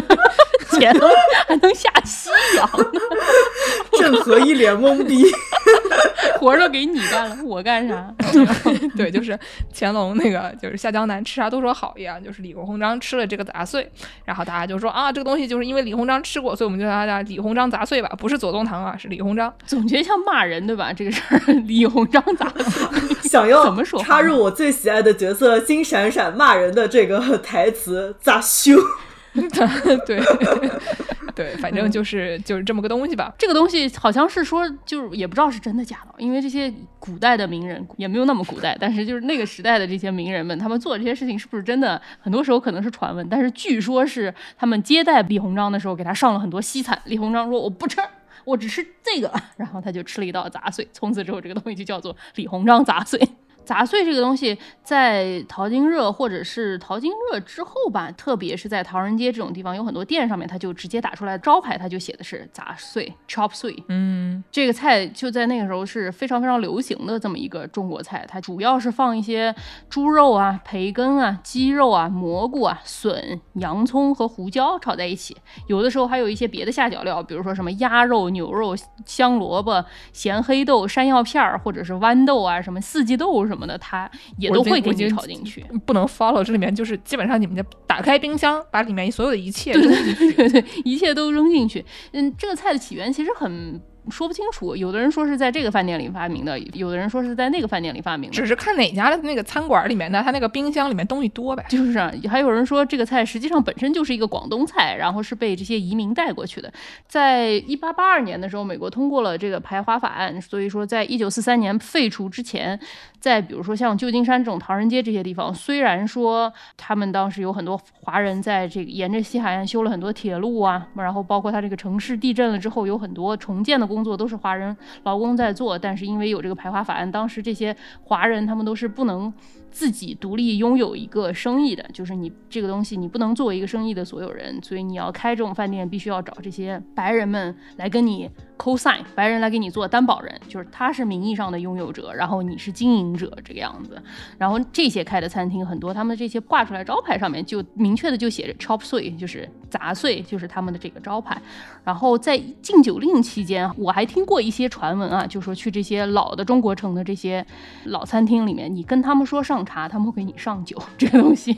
Speaker 2: (laughs)
Speaker 3: 乾隆还能下西洋呢？
Speaker 4: 郑和一脸懵逼，(laughs)
Speaker 3: 活都给你干了，我干啥？(laughs)
Speaker 2: 对，就是乾隆那个，就是下江南吃啥都说好一样，就是李鸿章吃了这个杂碎，然后大家就说啊，这个东西就是因为李鸿章吃过，所以我们就叫他叫李鸿章杂碎吧，不是左宗棠啊，是李鸿章。
Speaker 3: 总觉得像骂人对吧？这个事儿，李鸿章杂碎，(laughs)
Speaker 4: 想要
Speaker 3: 怎么说？
Speaker 4: 插入我最喜爱的角色金闪闪骂人的这个台词，咋修？(laughs)
Speaker 2: 对对，反正就是就是这么个东西吧。
Speaker 3: 这个东西好像是说，就是也不知道是真的假的，因为这些古代的名人也没有那么古代，但是就是那个时代的这些名人们，他们做这些事情是不是真的？很多时候可能是传闻，但是据说是他们接待李鸿章的时候给他上了很多西餐，李鸿章说我不吃，我只吃这个，(laughs) 然后他就吃了一道杂碎，从此之后这个东西就叫做李鸿章杂碎。杂碎这个东西，在淘金热或者是淘金热之后吧，特别是在唐人街这种地方，有很多店上面，它就直接打出来招牌，它就写的是杂碎 （chop 碎）。
Speaker 2: 嗯，
Speaker 3: 这个菜就在那个时候是非常非常流行的这么一个中国菜，它主要是放一些猪肉啊、培根啊、鸡肉啊、蘑菇啊、笋、洋葱和胡椒炒在一起，有的时候还有一些别的下脚料，比如说什么鸭肉、牛肉、香萝卜、咸黑豆、山药片儿，或者是豌豆啊、什么四季豆什么。什么的，它也
Speaker 2: 我
Speaker 3: 都会给你炒进去。
Speaker 2: 不能 follow 这里面就是基本上你们就打开冰箱，把里面所有的一切
Speaker 3: 对
Speaker 2: 扔进去
Speaker 3: 对对，一切都扔进去。嗯，这个菜的起源其实很说不清楚，有的人说是在这个饭店里发明的，有的人说是在那个饭店里发明的。
Speaker 2: 只是看哪家的那个餐馆里面的，它那个冰箱里面东西多呗。
Speaker 3: 就是啊还有人说这个菜实际上本身就是一个广东菜，然后是被这些移民带过去的。在一八八二年的时候，美国通过了这个排华法案，所以说在一九四三年废除之前，在比如说像旧金山这种唐人街这些地方，虽然说他们当时有很多华人在这个沿着西海岸修了很多铁路啊，然后包括它这个城市地震了之后，有很多重建的工工作都是华人劳工在做，但是因为有这个排华法案，当时这些华人他们都是不能自己独立拥有一个生意的，就是你这个东西你不能作为一个生意的所有人，所以你要开这种饭店，必须要找这些白人们来跟你 co-sign，白人来给你做担保人，就是他是名义上的拥有者，然后你是经营者这个样子。然后这些开的餐厅很多，他们这些挂出来招牌上面就明确的就写着 chop suey，就是杂碎，就是他们的这个招牌。然后在禁酒令期间，我还听过一些传闻啊，就说去这些老的中国城的这些老餐厅里面，你跟他们说上茶，他们会给你上酒，(laughs) 这个东西，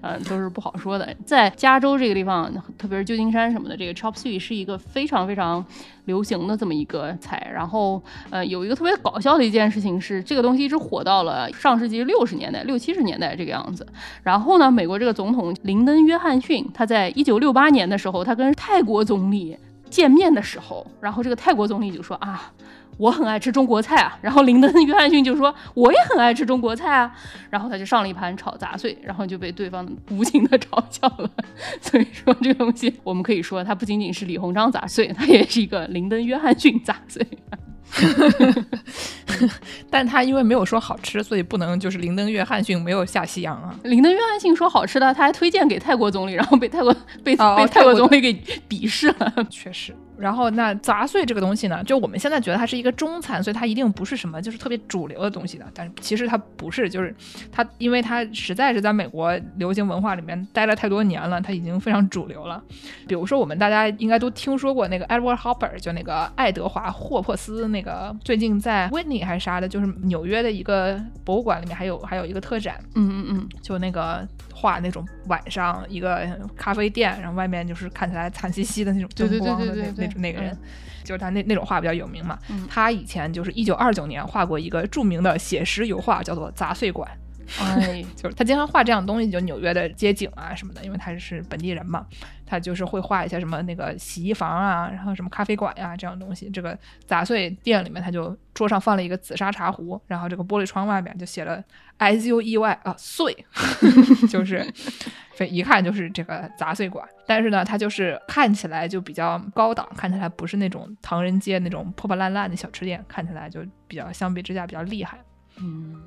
Speaker 3: 呃，都是不好说的。在加州这个地方，特别是旧金山什么的，这个 chop suey 是一个非常非常流行的这么一个菜。然后，呃，有一个特别搞笑的一件事情是，这个东西一直火到了上世纪六十年代、六七十年代这个样子。然后呢，美国这个总统林登·约翰逊，他在一九六八年的时候，他跟泰国总理见面的时候，然后这个泰国总理就说啊。我很爱吃中国菜啊，(laughs) 然后林登·约翰逊就说我也很爱吃中国菜啊，然后他就上了一盘炒杂碎，然后就被对方无情的嘲笑了。(laughs) 所以说这个东西，我们可以说它不仅仅是李鸿章杂碎，它也是一个林登·约翰逊杂碎。(laughs)
Speaker 2: 但他因为没有说好吃，所以不能就是林登·约翰逊没有下西洋啊。
Speaker 3: 林登·约翰逊说好吃的，他还推荐给泰国总理，然后被泰国被、
Speaker 2: 哦
Speaker 3: 被泰
Speaker 2: 国
Speaker 3: 总理给鄙视了。
Speaker 2: 确实，然后那杂碎这个东西呢，就我们现在觉得它是一个中餐，所以它一定不是什么就是特别主流的东西的。但是其实它不是，就是它，因为它实在是在美国流行文化里面待了太多年了，它已经非常主流了。比如说我们大家应该都听说过那个 Edward Hopper，就那个爱德华霍珀斯，那个最近在 Whitney 还是啥的，就是纽约的一个博物馆里面还有还有一个特展，
Speaker 3: 嗯嗯嗯，
Speaker 2: 就那个画那种晚上一个咖啡店，然后外面就是看起来惨兮兮的那种灯光的那那种那个人
Speaker 3: 嗯，
Speaker 2: 就是他那那种画比较有名嘛。
Speaker 3: 嗯
Speaker 2: 他以前就是一九二九年画过一个著名的写实油画，叫做《杂碎馆 (laughs)》。
Speaker 3: 哎，
Speaker 2: 就是他经常画这样的东西，就纽约的街景啊什么的，因为他是本地人嘛，他就是会画一些什么那个洗衣房啊，然后什么咖啡馆呀、这样东西。这个杂碎店里面，他就桌上放了一个紫砂茶壶，然后这个玻璃窗外面就写了 S U E Y 啊碎，(laughs) 就是非一看就是这个杂碎馆。但是呢，它就是看起来就比较高档，看起来不是那种唐人街那种破破烂烂的小吃店，看起来就比较相比之下比较厉害。
Speaker 3: 嗯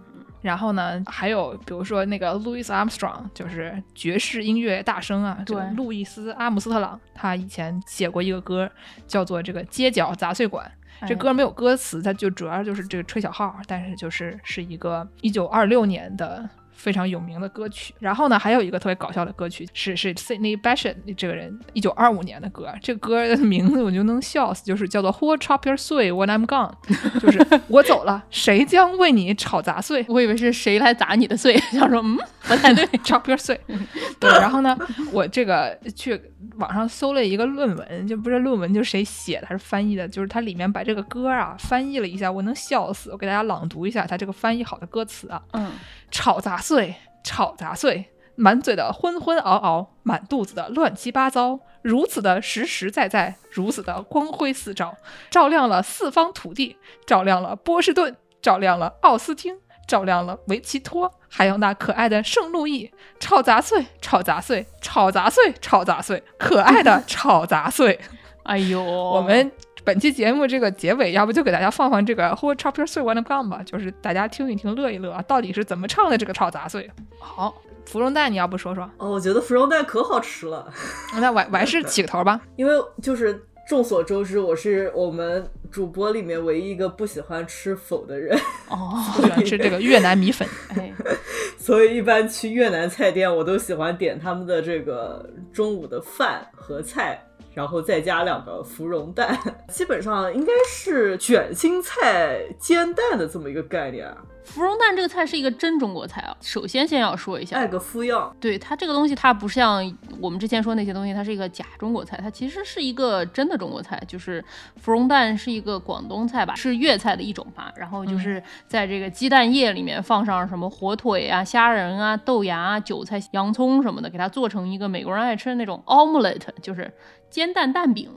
Speaker 2: 然后呢，还有比如说那个 Louis Armstrong，就是爵士音乐大声啊，这个
Speaker 3: 对
Speaker 2: 路易斯阿姆斯特朗，他以前写过一个歌，叫做这个街角杂碎馆。这
Speaker 3: 哎
Speaker 2: 歌没有歌词，它就主要就是这个吹小号，但是就是是一个一九二六年的非常有名的歌曲。然后呢，还有一个特别搞笑的歌曲是是 Sydney b a s h e t 这个人一九二五年的歌，这歌的名字我就能笑死，就是叫做 Who chop your 碎 when I'm gone，就是 (laughs) 我走了，谁将为你炒杂碎？
Speaker 3: 我以为是谁来砸你的碎，想说嗯不太对。
Speaker 2: chop your 碎。(laughs) 对，然后呢，我这个去网上搜了一个论文，就不是论文，就是谁写的还是翻译的，就是它里面把这个歌啊翻译了一下，我能笑死。我给大家朗读一下它这个翻译好的歌词啊：
Speaker 3: 嗯，
Speaker 2: 吵杂碎，吵杂碎，满嘴的昏昏熬熬，满肚子的乱七八糟，如此的实实在在，如此的光辉四照，照亮了四方土地，照亮了波士顿，照亮了奥斯汀。照亮了维奇托，还有那可爱的圣路易，炒杂碎，炒杂碎，炒杂碎，炒杂碎，可爱的炒杂碎。(laughs)
Speaker 3: 哎呦，
Speaker 2: 我们本期节目这个结尾，要不就给大家放放这个 Who Chop Your 碎 When I'm Gone 吧，就是大家听一听，乐一乐啊，到底是怎么唱的这个炒杂碎？
Speaker 3: 好，
Speaker 2: 芙蓉蛋，你要不说说？
Speaker 4: 哦，我觉得芙蓉蛋可好吃了，(laughs)
Speaker 2: 那我我还是起个头吧。
Speaker 4: 因为就是众所周知，我是我们主播里面唯一一个不喜欢吃否的人，
Speaker 3: 哦，
Speaker 2: 我 (laughs) 喜欢吃这个越南米粉。
Speaker 3: 哎，(laughs)
Speaker 4: 所以一般去越南菜店，我都喜欢点他们的这个中午的饭和菜。然后再加两个芙蓉蛋，(laughs) 基本上应该是卷心菜煎蛋的这么一个概念啊。
Speaker 3: 芙蓉蛋这个菜是一个真中国菜啊。首先先要说一下，
Speaker 4: 爱个敷药，
Speaker 3: 对它这个东西，它不像我们之前说那些东西，它是一个假中国菜，它其实是一个真的中国菜。就是芙蓉蛋是一个广东菜吧，是粤菜的一种吧。然后就是在这个鸡蛋液里面放上什么火腿啊、虾仁啊、豆芽啊、韭菜、洋葱什么的，给它做成一个美国人爱吃的那种 omelette，就是煎蛋蛋饼。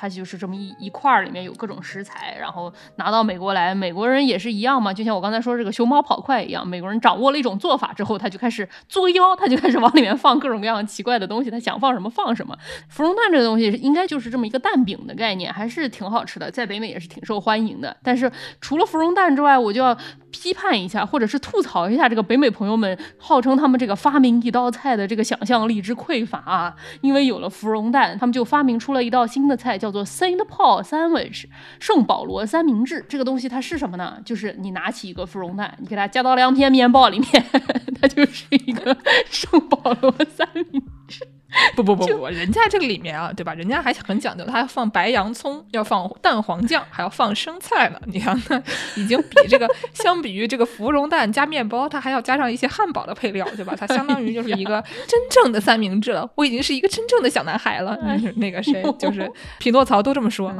Speaker 3: 它就是这么一一块儿，里面有各种食材，然后拿到美国来。美国人也是一样嘛，就像我刚才说这个熊猫跑快一样，美国人掌握了一种做法之后，他就开始作妖，他就开始往里面放各种各样奇怪的东西，他想放什么放什么。芙蓉蛋这个东西应该就是这么一个蛋饼的概念，还是挺好吃的，在北美也是挺受欢迎的。但是除了芙蓉蛋之外，我就要批判一下，或者是吐槽一下这个北美朋友们，号称他们这个发明一道菜的这个想象力之匮乏啊！因为有了芙蓉蛋，他们就发明出了一道新的菜，叫做 Saint Paul Sandwich 圣保罗三明治。这个东西它是什么呢？就是你拿起一个芙蓉蛋，你给它加到两片面包里面，(laughs) 它就是一个圣保罗三明治。
Speaker 2: 不不不不，人家这个里面啊，对吧？人家还很讲究，他要放白洋葱，要放蛋黄酱，还要放生菜呢。你看，那已经比这个相比于这个芙蓉蛋加面包，它还要加上一些汉堡的配料，对吧？它相当于就是 (laughs) 一个真正的三明治了。我已经是一个真正的小男孩了。那个谁，就是 (laughs) 匹诺曹都这么说。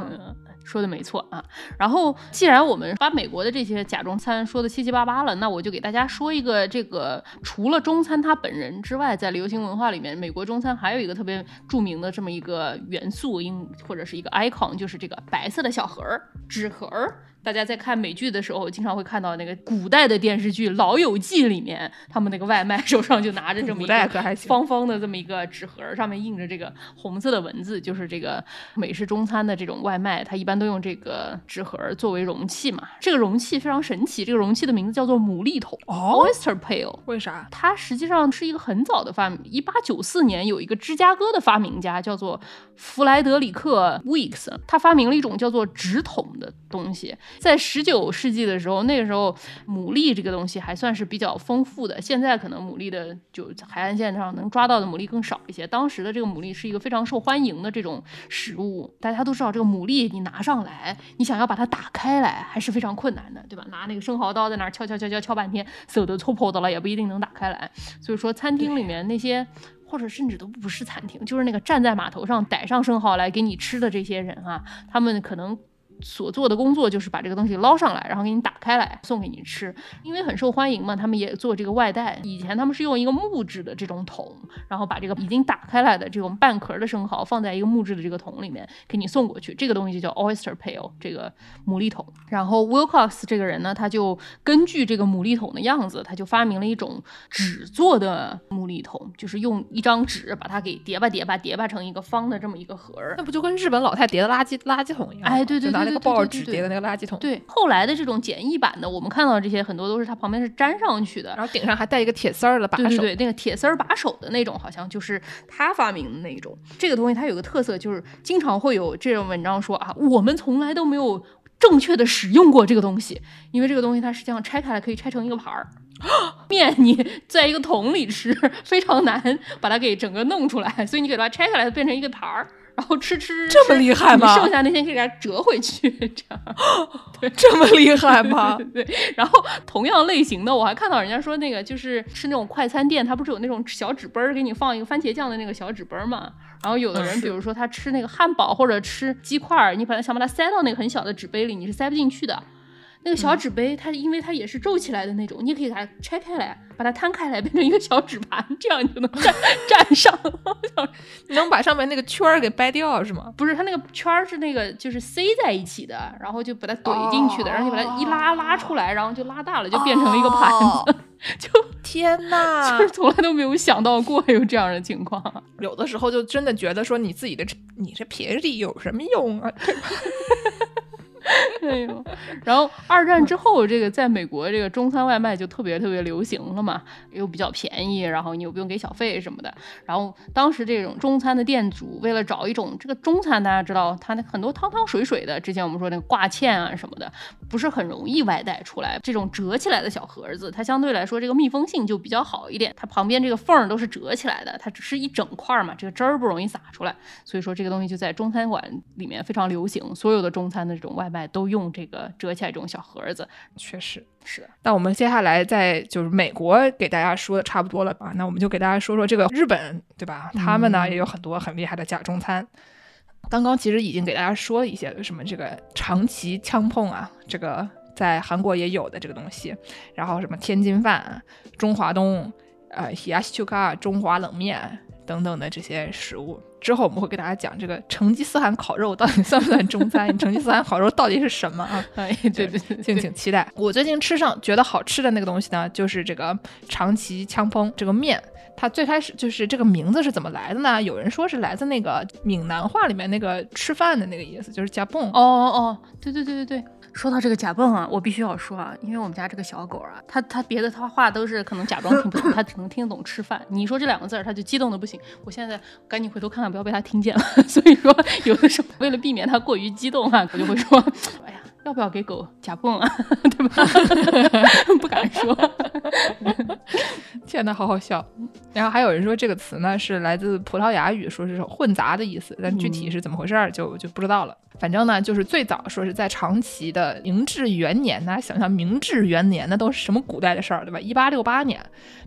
Speaker 3: 说的没错啊，然后既然我们把美国的这些假中餐说的七七八八了，那我就给大家说一个这个除了中餐它本人之外，在流行文化里面，美国中餐还有一个特别著名的这么一个元素，应或者是一个 icon，就是这个白色的小盒儿纸盒儿。大家在看美剧的时候，经常会看到那个古代的电视剧《老友记》里面，他们那个外卖手上就拿着这么一个方方的这么一个纸盒，上面印着这个红色的文字，就是这个美式中餐的这种外卖，它一般都用这个纸盒作为容器嘛。这个容器非常神奇，这个容器的名字叫做牡蛎桶 （Oyster Pail）。
Speaker 2: 为啥？
Speaker 3: 它实际上是一个很早的发明。一八九四年，有一个芝加哥的发明家叫做弗莱德里克 ·Weeks，他发明了一种叫做纸筒的东西。在十九世纪的时候，那个时候牡蛎这个东西还算是比较丰富的。现在可能牡蛎的就海岸线上能抓到的牡蛎更少一些。当时的这个牡蛎是一个非常受欢迎的这种食物。大家都知道，这个牡蛎你拿上来，你想要把它打开来还是非常困难的，对吧？拿那个生蚝刀在那儿敲敲敲敲敲半天，手都搓破的了，也不一定能打开来。所以说，餐厅里面那些，或者甚至都不是餐厅，就是那个站在码头上逮上生蚝来给你吃的这些人啊，他们可能。所做的工作就是把这个东西捞上来，然后给你打开来送给你吃，因为很受欢迎嘛，他们也做这个外带。以前他们是用一个木质的这种桶，然后把这个已经打开来的这种半壳的生蚝放在一个木质的这个桶里面给你送过去，这个东西就叫 oyster pail，这个牡蛎桶。然后 Wilcox 这个人呢，他就根据这个牡蛎桶的样子，他就发明了一种纸做的牡蛎桶，就是用一张纸把它给叠吧叠吧叠吧成一个方的这么一个盒儿。
Speaker 2: 那不就跟日本老太叠的垃圾垃圾桶一样？
Speaker 3: 哎，对对对。
Speaker 2: 那个报纸叠的那个垃圾桶，
Speaker 3: 对，后来的这种简易版的，我们看到这些很多都是它旁边是粘上去的，
Speaker 2: 然后顶上还带一个铁丝儿的把手，
Speaker 3: 对对对，那个铁丝儿把手的那种，好像就是他发明的那种。这个东西它有个特色，就是经常会有这种文章说啊，我们从来都没有正确的使用过这个东西，因为这个东西它实际上拆开来可以拆成一个盘儿，(gasps) 面你在一个桶里吃非常难把它给整个弄出来，所以你给它拆下来变成一个盘儿。然后吃吃
Speaker 2: 这么厉害吗？
Speaker 3: 剩下那些可以给它折回去，(laughs) 这样 (laughs) 对，
Speaker 2: 这么厉害吗？(laughs)
Speaker 3: 对。然后同样类型的，我还看到人家说那个就是吃那种快餐店，它不是有那种小纸杯儿给你放一个番茄酱的那个小纸杯儿嘛？然后有的人比如说他吃那个汉堡或者吃鸡块儿，你把它想把它塞到那个很小的纸杯里，你是塞不进去的。那个小纸杯，它因为它也是皱起来的那种，你也可以给它拆开来，把它摊开来，变成一个小纸盘，这样你就能站站上。(laughs)
Speaker 2: 你能把上面那个圈儿给掰掉是吗？
Speaker 3: 不是，它那个圈儿是那个就是塞在一起的，然后就把它怼进去的，然后你把它一拉拉出来，然后就拉大了，就变成了一个盘子。(laughs) 就
Speaker 2: 天哪，
Speaker 3: 就是从来都没有想到过有这样的情况。
Speaker 2: 有的时候就真的觉得说你自己的你这便宜有什么用啊？(laughs) (laughs)
Speaker 3: 哎呦，然后二战之后，这个在美国这个中餐外卖就特别特别流行了嘛，又比较便宜，然后你又不用给小费什么的。然后当时这种中餐的店主为了找一种这个中餐，大家知道它那很多汤汤水水的，之前我们说那个挂芡啊什么的，不是很容易外带出来。这种折起来的小盒子，它相对来说这个密封性就比较好一点，它旁边这个缝儿都是折起来的，它只是一整块嘛，这个汁儿不容易洒出来。所以说这个东西就在中餐馆里面非常流行，所有的中餐的这种外卖都用。这个折起来这种小盒子。
Speaker 2: 确实。
Speaker 3: 是的，
Speaker 2: 那我们接下来在就是美国给大家说的差不多了吧？那我们就给大家说说这个日本，对吧？他们呢
Speaker 3: 嗯
Speaker 2: 也有很多很厉害的假中餐。刚刚其实已经给大家说了一些什么这个长崎枪碰啊，这个在韩国也有的这个东西，然后什么天津饭、中华东、呃 hiyashi 中华冷面等等的这些食物。之后我们会给大家讲这个成吉思汗烤肉到底 (laughs) 算不算中餐？成吉思汗烤肉到底是什么啊？(laughs)
Speaker 3: 哎，对 (laughs) 对对，
Speaker 2: 敬请期待。我最近吃上觉得好吃的那个东西呢，就是这个长崎枪烹这个面。它最开始就是这个名字是怎么来的呢？有人说是来自那个闽南话里面那个吃饭的那个意思，就是加蹦。
Speaker 3: 哦哦哦，对对对对对。说到这个假蹦啊，我必须要说啊，因为我们家这个小狗啊，它它别的它话都是可能假装听不懂，它只能听得懂吃饭。你一说这两个字儿，它就激动的不行。我现在赶紧回头看看，不要被它听见了。(laughs) 所以说，有的时候为了避免它过于激动啊，我就会说，哎呀，要不要给狗假蹦啊？(laughs) 对吧？(laughs) 不敢说。
Speaker 2: 天呐，好好笑。然后还有人说这个词呢是来自葡萄牙语，说是混杂的意思，但具体是怎么回事儿就就不知道了。反正呢，就是最早说是在长崎的明治元年，大家想想明治元年那都是什么古代的事儿，对吧？一八六八年，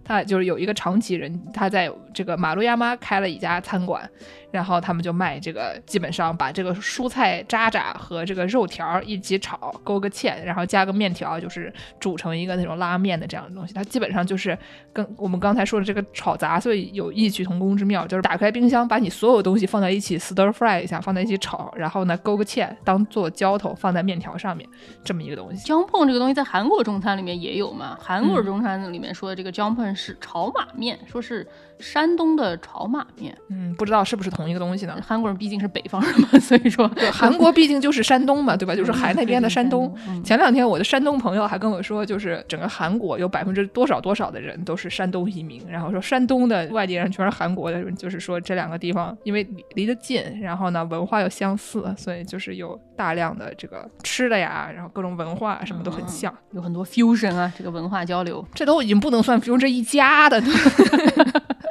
Speaker 2: 他就是有一个长崎人，他在这个马路亚妈开了一家餐馆，然后他们就卖这个，基本上把这个蔬菜渣渣和这个肉条一起炒，勾个芡，然后加个面条，就是煮成一个那种拉面的这样的东西。它基本上就是跟我们刚才说的这个炒杂碎有异曲同工之妙，就是打开冰箱，把你所有东西放在一起 stir fry 一下，放在一起炒，然后呢勾个芡当做浇头放在面条上面，这么一个东西。
Speaker 3: 姜碰这个东西在韩国中餐里面也有嘛？韩国中餐里面说的这个姜碰是炒马面，说是山东的炒马面。
Speaker 2: 嗯，不知道是不是同一个东西呢？
Speaker 3: 韩国人毕竟是北方人嘛，(laughs) 所以说
Speaker 2: 韩国毕竟就是山东嘛，对吧？就是海那边的山东。
Speaker 3: 嗯
Speaker 2: 前两天我的山东朋友还跟我说，就是整个韩国有百分之多少多少的人都是山东移民，然后说山东的外地人全是韩国的人，就是说这两个地方因为离离得近，然后呢文化又相似，所以就是有大量的这个吃的呀，然后各种文化什么都很像。(laughs)
Speaker 3: 有很多 fusion 啊，这个文化交流。
Speaker 2: 这都已经不能算比如这一家的，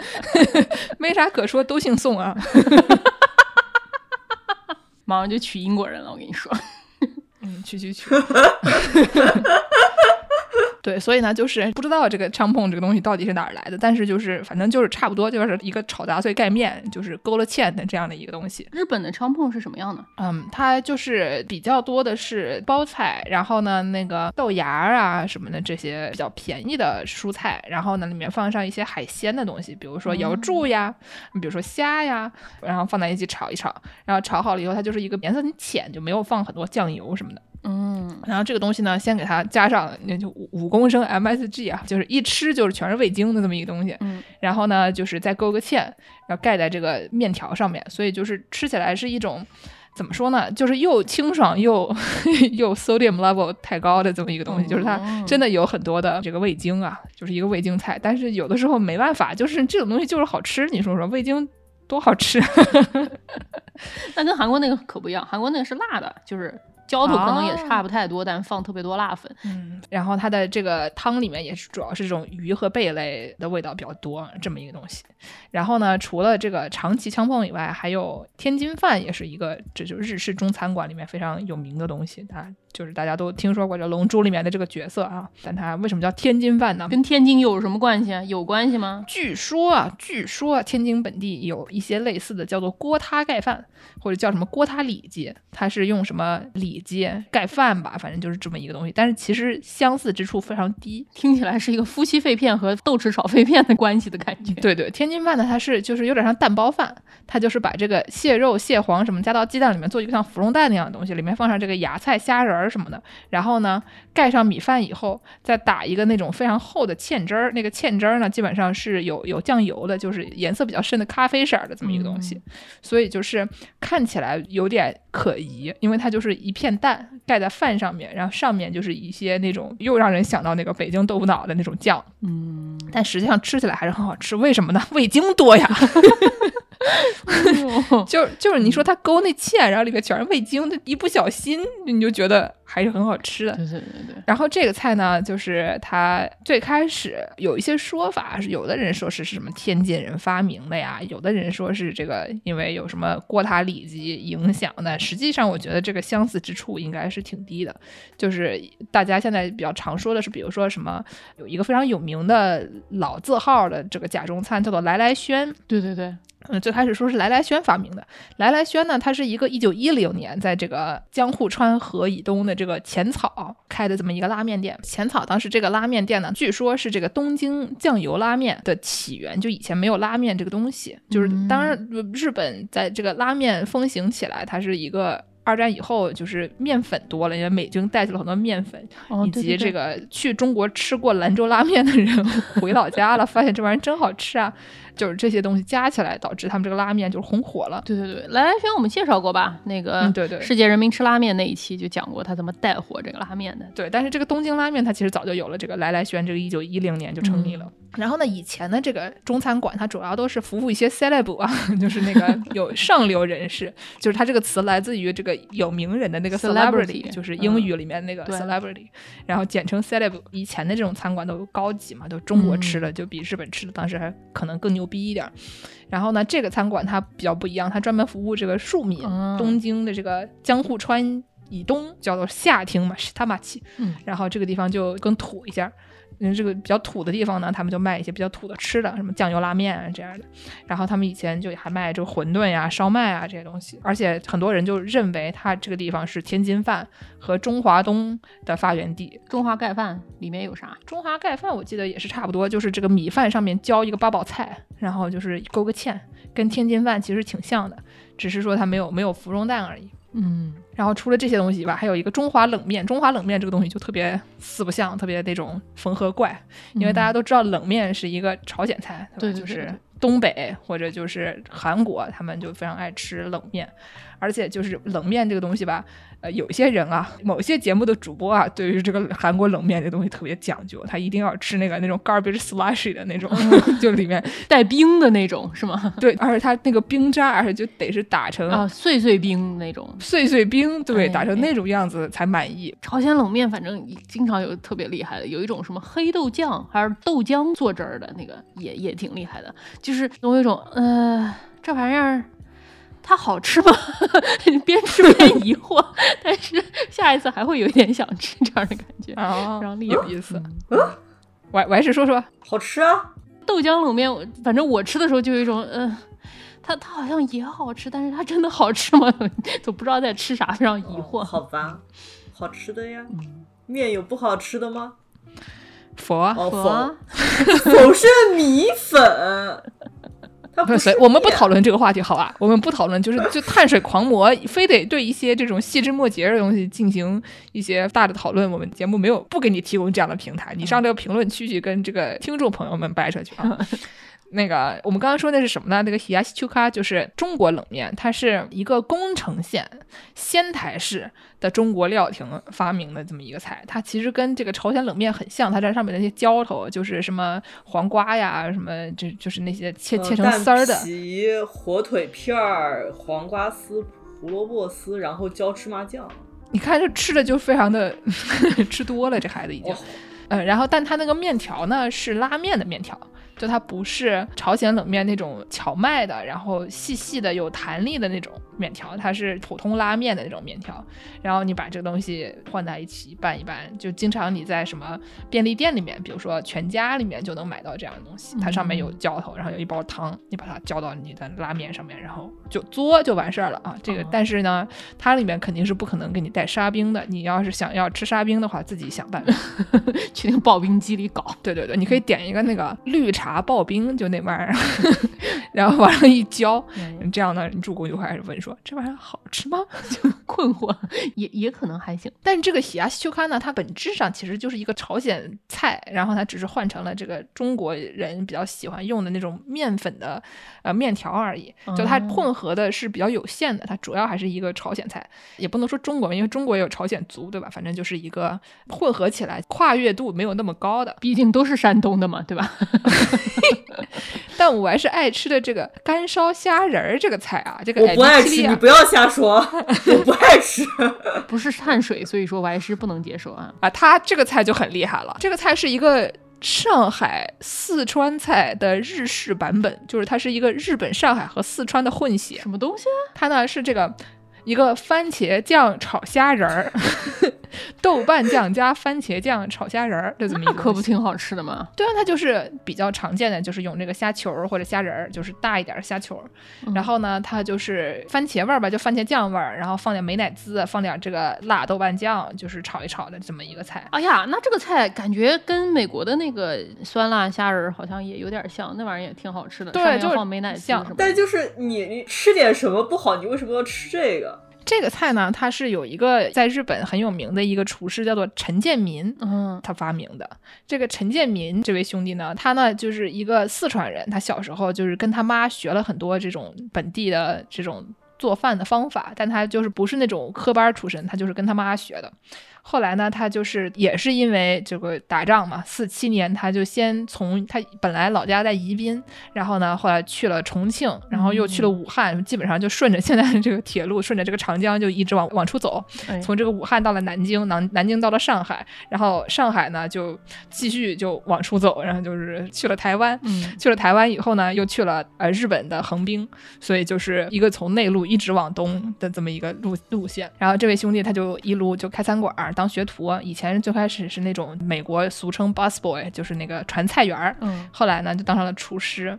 Speaker 2: (laughs) 没啥可说，都姓宋啊。(laughs)
Speaker 3: 马上就娶英国人了，我跟你说。(laughs)
Speaker 2: 嗯，去去去。对，所以呢，就是不知道这个昌碰这个东西到底是哪儿来的，但是就是反正就是差不多就是一个炒杂碎盖面，就是勾了芡的这样的一个东西。
Speaker 3: 日本的昌碰是什么样的？
Speaker 2: 嗯，它就是比较多的是包菜，然后呢，那个豆芽儿啊什么的这些比较便宜的蔬菜，然后呢里面放上一些海鲜的东西，比如说瑶柱呀，比如说虾呀，然后放在一起炒一炒，然后炒好了以后，它就是一个颜色很浅，就没有放很多酱油什么的。
Speaker 3: 嗯，
Speaker 2: 然后这个东西呢，先给它加上那就五五公升 MSG 啊，就是一吃就是全是味精的这么一个东西。
Speaker 3: 嗯，
Speaker 2: 然后呢，就是再勾个芡，然后盖在这个面条上面，所以就是吃起来是一种怎么说呢，就是又清爽又 (laughs) 又 sodium level 太高的这么一个东西，就是它
Speaker 3: 嗯
Speaker 2: 真的有很多的这个味精啊，就是一个味精菜。但是有的时候没办法，就是这种东西就是好吃，你说说味精。多好吃！(laughs)
Speaker 3: 那跟韩国那个可不一样，韩国那个是辣的，就是浇头可能也差不太多，但放特别多辣粉。
Speaker 2: 嗯，然后它的这个汤里面也是主要是这种鱼和贝类的味道比较多，这么一个东西。然后呢，除了这个长崎枪碰以外，还有天津饭，也是一个这就是日式中餐馆里面非常有名的东西。它就是大家都听说过这《龙珠》里面的这个角色啊，但它为什么叫天津饭呢？
Speaker 3: 跟天津有什么关系啊？有关系吗？
Speaker 2: 据说啊，据说啊，天津本地有一些类似的叫做锅塌盖饭，或者叫什么锅塌里脊，它是用什么里脊盖饭吧，反正就是这么一个东西。但是其实相似之处非常低。
Speaker 3: 听起来是一个夫妻肺片和豆豉炒肺片的关系的感觉。
Speaker 2: 对对，天津饭呢，它是就是有点像蛋包饭，它就是把这个蟹肉、蟹黄什么加到鸡蛋里面，做一个像芙蓉蛋那样的东西，里面放上这个芽菜、虾仁儿什么的，然后呢盖上米饭以后，再打一个那种非常厚的芡汁儿，那个芡汁儿呢基本上是有有酱油的，就是颜色比较深的咖啡色儿的这么一个东西，所以就是看起来有点可疑，因为它就是一片蛋盖在饭上面，然后上面就是一些那种又让人想到那个北京豆腐脑的那种酱。
Speaker 3: 嗯，
Speaker 2: 但实际上吃起来还是很好吃，为什么呢？(laughs) 味精多呀，(laughs) (laughs) 就就是你说他勾那芡，然后里面全是味精，就一不小心你就觉得还是很好吃的。
Speaker 3: 对对对对，
Speaker 2: 然后这个菜呢，就是它最开始有一些说法，是有的人说是是什么天津人发明的呀，有的人说是这个因为有什么锅塌里脊影响的。实际上，我觉得这个相似之处应该是挺低的。就是大家现在比较常说的是，比如说什么有一个非常有名的老字号的这个甲中餐叫做来来轩，
Speaker 3: 对对对，
Speaker 2: 嗯，最开始说是来来轩发明的。来来轩呢，它是一个一九一零年在这个江户川河以东的这个浅草开的这么一个拉面店。浅草当时这个拉面店呢，据说是这个东京酱油拉面的起源，就以前没有拉面这个东西。就是当然，日本在这个拉面风行起来，它是一个。二战以后，就是面粉多了，因为美军带去了很多面粉，
Speaker 3: 哦
Speaker 2: 以及这个去中国吃过兰州拉面的人回老家了，发现这玩意儿真好吃啊！就是这些东西加起来，导致他们这个拉面就红火了。
Speaker 3: 对对对，来来轩我们介绍过吧？那个
Speaker 2: 嗯对对
Speaker 3: 世界人民吃拉面那一期就讲过他怎么带火这个拉面的。
Speaker 2: 对，但是这个东京拉面它其实早就有了这个来来轩，这个一九一零年就成立了。(laughs) 然后呢，以前的这个中餐馆它主要都是服务一些 celeb 啊，(laughs) 就是那个 (laughs) 有上流人士，就是它这个词来自于这个有名人的那个
Speaker 3: Celebrity，
Speaker 2: 就是英语里面那个 celebrity，、然后简称 celeb。以前的这种餐馆都高级嘛，都中国吃的就比日本吃的当时还可能更牛逼一点儿。然后呢，这个餐馆它比较不一样，它专门服务这个庶民，
Speaker 3: 嗯
Speaker 2: 东京的这个江户川以东叫做下町嘛，是他马奇。
Speaker 3: 嗯，
Speaker 2: 然后这个地方就更土一下。嗯，这个比较土的地方呢，他们就卖一些比较土的吃的，什么酱油拉面啊这样的。然后他们以前就还卖这个馄饨呀、烧麦啊这些东西，而且很多人就认为它这个地方是天津饭和中华东的发源地。
Speaker 3: 中华盖饭里面有啥？
Speaker 2: 中华盖饭我记得也是差不多，就是这个米饭上面浇一个八宝菜，然后就是勾个芡，跟天津饭其实挺像的，只是说它没有没有芙蓉蛋而已。
Speaker 3: 嗯，
Speaker 2: 然后除了这些东西以外，还有一个中华冷面。中华冷面这个东西就特别四不像，特别那种缝合怪，因为大家都知道冷面是一个朝鲜菜，嗯
Speaker 3: 对对对对
Speaker 2: 就是东北或者就是韩国，他们就非常爱吃冷面，而且就是冷面这个东西吧，呃，有些人啊，某些节目的主播啊，对于这个韩国冷面这东西特别讲究，他一定要吃那个那种 garbage slushy 的那种，就里面
Speaker 3: 带冰的那种是吗？
Speaker 2: 对，而且它那个冰渣，而且就得是打成
Speaker 3: 啊，碎碎冰那种。
Speaker 2: 碎碎冰，对，
Speaker 3: 哎
Speaker 2: 打成那种样子才满意。
Speaker 3: 朝鲜冷面反正经常有特别厉害的，有一种什么黑豆酱还是豆浆做汁儿的那个，也也挺厉害的。就是总有一种呃，这玩意儿它好吃吗？你 (laughs) 边吃边疑惑，(laughs) 但是下一次还会有一点想吃这样的感觉，
Speaker 2: 啊
Speaker 3: 非常厉害
Speaker 2: 有意思。我我还是说说，
Speaker 4: 好吃啊！
Speaker 3: 豆浆冷面，反正我吃的时候就有一种嗯。它它好像也好吃，但是它真的好吃吗？(laughs) 总不知道在吃啥，非常疑惑。
Speaker 4: 好吧，好吃的呀。
Speaker 3: 嗯
Speaker 4: 面有不好吃的吗？
Speaker 2: 佛，
Speaker 4: 哦，
Speaker 3: 佛
Speaker 4: 否，否是米粉。它
Speaker 2: 不是，
Speaker 4: 不是
Speaker 2: 我们不讨论这个话题，好吧？我们不讨论，就是就碳水狂魔，非得对一些这种细枝末节的东西进行一些大的讨论。我们节目没有不给你提供这样的平台，你上这个评论区去跟这个听众朋友们掰扯去啊。(laughs) 那个，我们刚刚说那是什么呢？那个 hiyashi chuka 就是中国冷面，它是一个宫城县仙台市的中国料亭发明的这么一个菜。它其实跟这个朝鲜冷面很像，它这上面那些浇头就是什么黄瓜呀，什么就就是那些切
Speaker 4: 呃
Speaker 2: 切成丝儿的
Speaker 4: 蛋。皮、火腿片儿、黄瓜丝、胡萝卜丝，然后浇芝麻酱。
Speaker 2: 你看这吃的就非常的 (laughs) 吃多了，这孩子已经
Speaker 4: 哦。
Speaker 2: 呃，然后但它那个面条呢是拉面的面条，就它不是朝鲜冷面那种荞麦的，然后细细的有弹力的那种面条，它是普通拉面的那种面条。然后你把这个东西混在一起拌一拌，就经常你在什么便利店里面，比如说全家里面就能买到这样的东西，它上面有浇头，然后有一包汤，你把它浇到你的拉面上面，然后就嘬就完事儿了啊。这个
Speaker 3: 哦
Speaker 2: 但是呢，它里面肯定是不可能给你带沙冰的，你要是想要吃沙冰的话，自己想办法。(laughs)
Speaker 3: 去那个刨冰机里搞。
Speaker 2: 对对对，你可以点一个那个绿茶刨冰，就那玩意儿，(laughs) 然后往上一浇，这样呢，你主顾就会开始问说这玩意儿好吃吗？(laughs)
Speaker 3: 就困惑，也也可能还行。
Speaker 2: 但是这个喜亚西秋咖呢，它本质上其实就是一个朝鲜菜，然后它只是换成了这个中国人比较喜欢用的那种面粉的呃面条而已。就它
Speaker 3: 哦
Speaker 2: 混合的是比较有限的，它主要还是一个朝鲜菜，也不能说中国，因为中国也有朝鲜族，对吧？反正就是一个混合起来跨越度没有那么高的。
Speaker 3: 毕竟都是山东的嘛，对吧？(laughs) (laughs)
Speaker 2: 但我还是爱吃的这个干烧虾仁儿这个菜啊，这个
Speaker 4: 我不爱吃，你不要瞎说，我不爱吃。(laughs)
Speaker 3: 不是碳水，所以说我还是不能接受啊。
Speaker 2: 啊，它这个菜就很厉害了，这个菜是一个上海四川菜的日式版本，就是它是一个日本上海和四川的混血。
Speaker 3: 什么东西啊？
Speaker 2: 它呢是这个一个番茄酱炒虾仁儿，(laughs) 豆瓣酱加番茄酱炒虾仁儿，这怎么一
Speaker 3: 那
Speaker 2: 个
Speaker 3: 可不挺好吃的吗？
Speaker 2: 对啊，它就是比较常见的，就是用这个虾球儿或者虾仁儿，就是大一点儿的虾球然后呢，它就是番茄味儿吧，就番茄酱味儿，然后放点美乃滋，放点这个辣豆瓣酱，就是炒一炒的这么一个菜。
Speaker 3: 哎呀，那这个菜感觉跟美国的那个酸辣虾仁儿好像也有点像，那玩意儿也挺好吃的，
Speaker 2: 对就
Speaker 3: 放美乃滋
Speaker 2: 像
Speaker 3: 什么。
Speaker 4: 但就是你你吃点什么不好，你为什么要吃这个？
Speaker 2: 这个菜呢，它是有一个在日本很有名的一个厨师，叫做陈建民。
Speaker 3: 嗯
Speaker 2: 他发明的这个陈建民这位兄弟呢，他呢就是一个四川人，他小时候就是跟他妈学了很多这种本地的这种做饭的方法，但他就是不是那种科班出身，他就是跟他妈学的。后来呢，他就是也是因为这个打仗嘛，四七年他就先从他本来老家在宜宾，然后呢后来去了重庆，然后又去了武汉，基本上就顺着现在的这个铁路，顺着这个长江就一直往往出走，
Speaker 3: 哎
Speaker 2: 从这个武汉到了南京，南南京到了上海，然后上海呢就继续就往出走，然后就是去了台湾。
Speaker 3: 嗯
Speaker 2: 去了台湾以后呢，又去了呃日本的横滨，所以就是一个从内陆一直往东的这么一个路路线。然后这位兄弟他就一路就开餐馆儿当学徒，以前最开始是那种美国俗称 bus boy，就是那个传菜员儿，
Speaker 3: 嗯
Speaker 2: 后来呢就当上了厨师。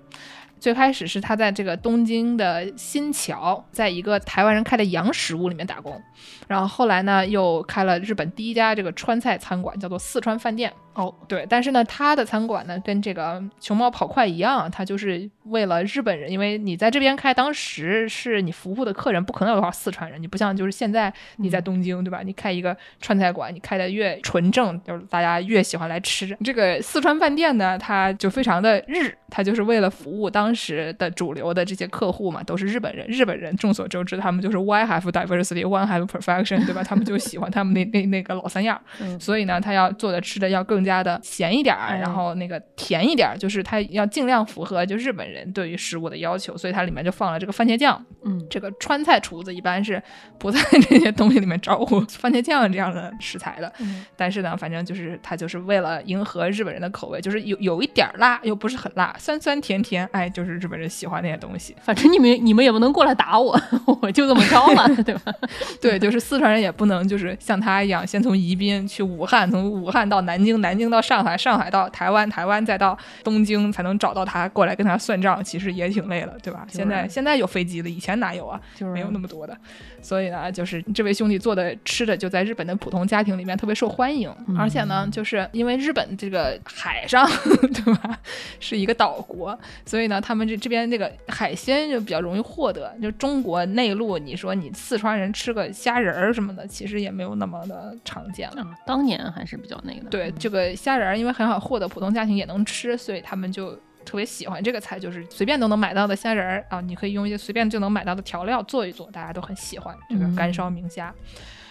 Speaker 2: 最开始是他在这个东京的新桥，在一个台湾人开的洋食屋里面打工，然后后来呢又开了日本第一家这个川菜餐馆，叫做四川饭店。
Speaker 3: 哦，
Speaker 2: 对，但是呢，他的餐馆呢跟这个熊猫跑快一样，他就是为了日本人，因为你在这边开，当时是你服务的客人不可能有多少四川人，你不像就是现在你在东京，对吧？你开一个川菜馆，你开的越纯正，就是大家越喜欢来吃。这个四川饭店呢，它就非常的日，它就是为了服务当时的主流的这些客户嘛，都是日本人。日本人众所周知，他们就是 why have diversity, one have perfection，对吧？他们就喜欢他们那那那个老三样。
Speaker 3: 嗯
Speaker 2: 所以呢，他要做的吃的要更加的咸一点儿，
Speaker 3: 哎
Speaker 2: 然后那个甜一点儿，就是它要尽量符合就日本人对于食物的要求，所以它里面就放了这个番茄酱。
Speaker 3: 嗯
Speaker 2: 这个川菜厨子一般是不在这 (laughs) 些东西里面招呼番茄酱这样的食材的，
Speaker 3: 嗯
Speaker 2: 但是呢，反正就是他就是为了迎合日本人的口味，就是有有一点儿辣，又不是很辣，酸酸甜甜，哎，就是日本人喜欢那些东西。
Speaker 3: 反正你们你们也不能过来打我，(laughs) 我就这么着了，(laughs) 对吧？
Speaker 2: 对，就是四川人也不能就是像他一样，先从宜宾去武汉，从武汉到南京，南京到上海，上海到台湾，台湾再到东京，才能找到他过来跟他算账，其实也挺累了，对吧？
Speaker 3: 就是
Speaker 2: 现在现在有飞机了，以前哪有啊？
Speaker 3: 就是
Speaker 2: 没有那么多的，所以呢，就是这位兄弟做的吃的就在日本的普通家庭里面特别受欢迎，而且呢，就是因为日本这个海上，(laughs) 对吧，是一个岛国，所以呢，他们这这边这个海鲜就比较容易获得。就中国内陆，你说你四川人吃个虾仁儿什么的，其实也没有那么的常见了。
Speaker 3: 啊，当年还是比较那个的。
Speaker 2: 对，这个虾仁儿因为很好获得，普通家庭也能吃，所以他们就特别喜欢这个菜，就是随便都能买到的虾仁儿啊，你可以用一些随便就能买到的调料做一做，大家都很喜欢这个干烧明虾。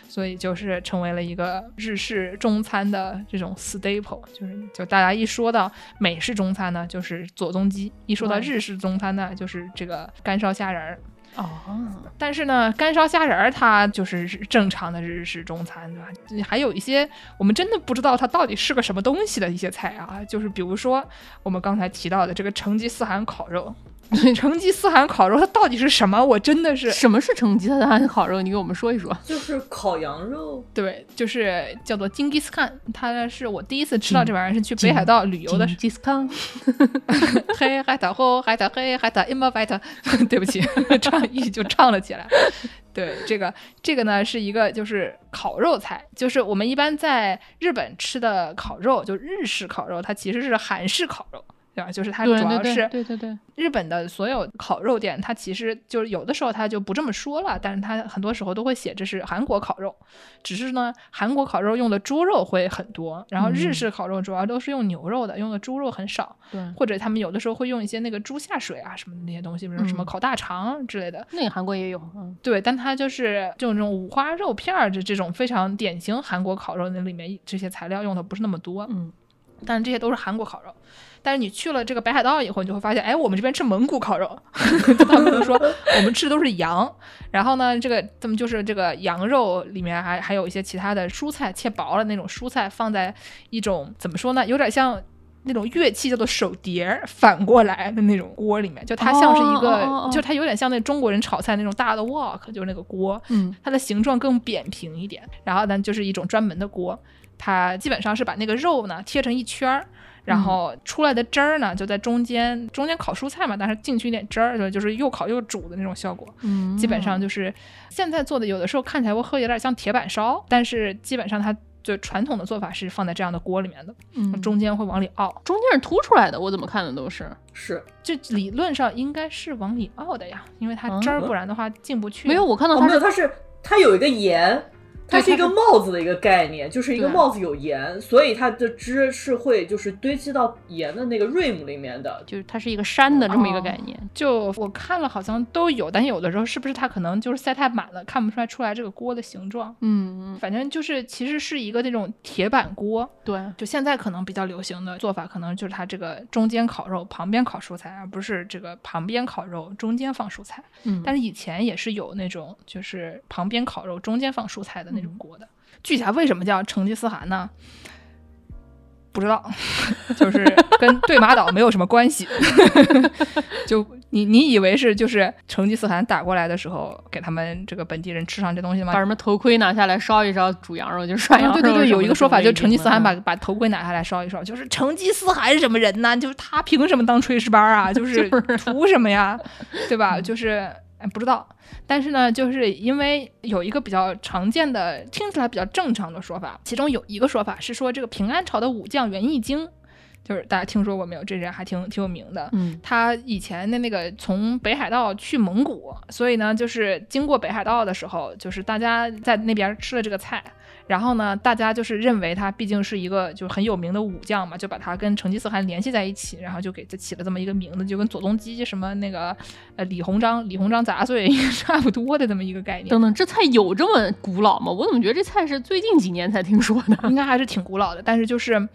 Speaker 2: 所以就是成为了一个日式中餐的这种 staple，就是就大家一说到美式中餐呢，就是左宗基；一说到日式中餐呢，就是这个干烧虾仁儿。
Speaker 3: 哦，
Speaker 2: 但是呢，干烧虾仁儿它就是正常的日式中餐，对吧？还有一些我们真的不知道它到底是个什么东西的一些菜啊，就是比如说我们刚才提到的这个成吉思汗烤肉。(laughs) 成吉思汗烤肉它到底是什么？我真的是
Speaker 3: 什么是成吉思汗烤肉？你给我们说一说。
Speaker 4: 就是烤羊肉，
Speaker 2: 对，就是叫做金吉斯汗，它是我第一次吃到这玩意儿是去北海道旅游的金
Speaker 3: 吉斯康，(laughs)
Speaker 2: 候，嘿海岛后海岛嘿海岛 i m a v i t 对不起，(laughs) 唱一就唱了起来。对，这个这个呢是一个就是烤肉菜，就是我们一般在日本吃的烤肉，就日式烤肉，它其实是韩式烤肉。对吧？就是它主要是
Speaker 3: 对对对，
Speaker 2: 日本的所有烤肉店，它其实就是有的时候它就不这么说了，但是它很多时候都会写这是韩国烤肉，只是呢，韩国烤肉用的猪肉会很多，然后日
Speaker 3: 嗯
Speaker 2: 式烤肉主要都是用牛肉的，用的猪肉很少，
Speaker 3: 对，
Speaker 2: 或者他们有的时候会用一些那个猪下水啊什么的那些东西，比如什么
Speaker 3: 嗯
Speaker 2: 烤大肠之类的。
Speaker 3: 那个韩国也有，嗯，
Speaker 2: 对，但它就是这种这种五花肉片儿这这种非常典型韩国烤肉那里面这些材料用的不是那么多，
Speaker 3: 嗯，
Speaker 2: 但是这些都是韩国烤肉。但是你去了这个北海道以后，你就会发现，哎，我们这边吃蒙古烤肉，(laughs) 他们就说 (laughs) 我们吃的都是羊，然后呢，这个他们就是这个羊肉里面还还有一些其他的蔬菜，切薄了那种蔬菜放在一种怎么说呢，有点像。那种乐器叫做手碟儿，反过来的那种锅里面，就它像是一个，就它有点像那中国人炒菜那种大的 wok，就是那个锅，
Speaker 3: 嗯
Speaker 2: 它的形状更扁平一点，然后呢就是一种专门的锅，它基本上是把那个肉呢切成一圈儿。然后出来的汁儿呢，就在中间，中间烤蔬菜嘛，但是进去一点汁儿，就就是又烤又煮的那种效果。
Speaker 3: 嗯，
Speaker 2: 基本上就是现在做的，有的时候看起来会喝有点像铁板烧，但是基本上它就传统的做法是放在这样的锅里面的，
Speaker 3: 嗯
Speaker 2: 中间会往里凹。
Speaker 3: 中间是凸出来的，我怎么看的都是
Speaker 4: 是
Speaker 2: 就理论上应该是往里凹的呀，因为它汁儿
Speaker 4: 嗯
Speaker 2: 不然的话进不去。
Speaker 3: 没有，我看到
Speaker 4: 哦，没有，
Speaker 3: 它是
Speaker 4: 它是它有一个盐，它是一个帽子的一个概念，就是一个帽子有盐，所以它的汁是会就是堆积到盐的那个 rim 里面的。
Speaker 3: 就是它是一个山的这么一个
Speaker 2: 哦
Speaker 3: 概念。
Speaker 2: 就我看了好像都有，但有的时候是不是它可能就是塞太满了，看不出来出来这个锅的形状。
Speaker 3: 嗯，
Speaker 2: 反正就是其实是一个那种铁板锅，
Speaker 3: 对，
Speaker 2: 就现在可能比较流行的做法，可能就是它这个中间烤肉，旁边烤蔬菜，而不是这个旁边烤肉，中间放蔬菜。
Speaker 3: 嗯，
Speaker 2: 但是以前也是有那种就是旁边烤肉，中间放蔬菜的那种国的。具体它为什么叫成吉思汗呢？不知道，(laughs) 就是跟对马岛没有什么关系。(laughs) 就你你以为是就是成吉思汗打过来的时候，给他们这个本地人吃上这东西吗
Speaker 3: 把？什么头盔拿下来烧一烧，煮羊肉就涮羊肉、
Speaker 2: 啊对对对，有一个说法，就是成吉思汗把
Speaker 3: 嗯
Speaker 2: 把头盔拿下来烧一烧，就是成吉思汗是什么人呢？就是他凭什么当炊事班啊？(laughs) 就是图什么呀？对吧？就是哎不知道，但是呢，就是因为有一个比较常见的、听起来比较正常的说法，其中有一个说法是说，这个平安朝的武将袁义经，就是大家听说过没有？这人还挺挺有名的。
Speaker 3: 嗯
Speaker 2: 他以前的那个从北海道去蒙古，所以呢，就是经过北海道的时候，就是大家在那边吃了这个菜，然后呢，大家就是认为他毕竟是一个就是很有名的武将嘛，就把他跟成吉思汗联系在一起，然后就给他起了这么一个名字，就跟左宗基什么那个呃李鸿章李鸿章杂碎 (laughs) 差不多的这么一个概念。
Speaker 3: 等等，这菜有这么古老吗？我怎么觉得这菜是最近几年才听说的？
Speaker 2: 应该还是挺古老的，但是就是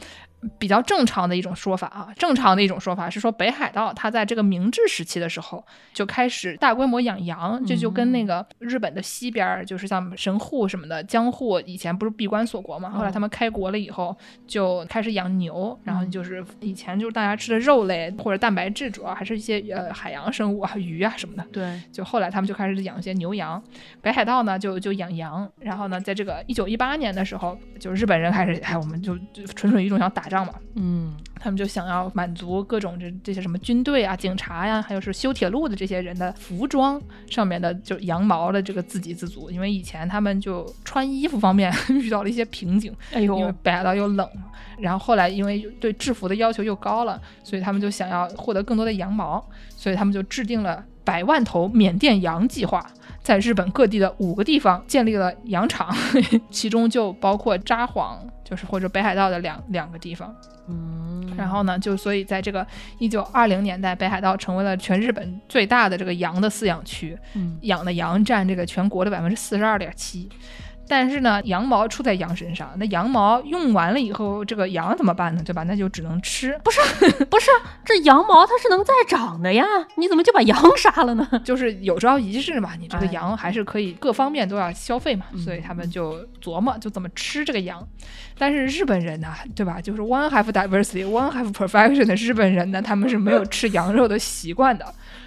Speaker 2: 比较正常的一种说法啊。正常的一种说法是说，北海道它在这个明治时期的时候就开始大规模养羊，这就跟那个日本的西边儿，就是像神户什么的，江户以前不是闭关锁国嘛，后来他们开国了以后就开始养牛，然后就是以前就是大家吃的肉类或者蛋白质，主要还是一些呃海洋生物啊，鱼啊什么的。
Speaker 3: 对，
Speaker 2: 就后来他们就开始养一些牛羊，北海道呢就就养羊，然后呢，在这个一九一八年的时候，就日本人开始，哎，我们就就蠢蠢欲动想打仗嘛，
Speaker 3: 嗯。
Speaker 2: 他们就想要满足各种这这些什么军队啊、警察呀、还有是修铁路的这些人的服装上面的就羊毛的这个自给自足，因为以前他们就穿衣服方面 (laughs) 遇到了一些瓶颈，
Speaker 3: 哎
Speaker 2: 因为
Speaker 3: 呦，
Speaker 2: 北海道又冷，然后后来因为对制服的要求又高了，所以他们就想要获得更多的羊毛，所以他们就制定了百万头缅甸羊计划，在日本各地的五个地方建立了羊场，(laughs) 其中就包括札幌，就是或者北海道的两两个地方。
Speaker 3: 嗯，
Speaker 2: 然后呢，就所以在这个一九二零年代，北海道成为了全日本最大的这个羊的饲养区，
Speaker 3: 嗯
Speaker 2: 养的羊占这个全国的百分之四十二点七。但是呢，羊毛出在羊身上，那羊毛用完了以后，这个羊怎么办呢？对吧？那就只能吃。不是，(laughs)
Speaker 3: 不是这羊毛它是能再长的呀，你怎么就把羊杀了呢？(laughs)
Speaker 2: 就是有朝一日嘛，你这个
Speaker 3: 哎
Speaker 2: 羊还是可以各方面都要消费嘛，
Speaker 3: 嗯
Speaker 2: 所以他们就琢磨就怎么吃这个羊。但是日本人呢，对吧？就是 one have diversity, one have perfection 的日本人呢，他们是没有吃羊肉的习惯的。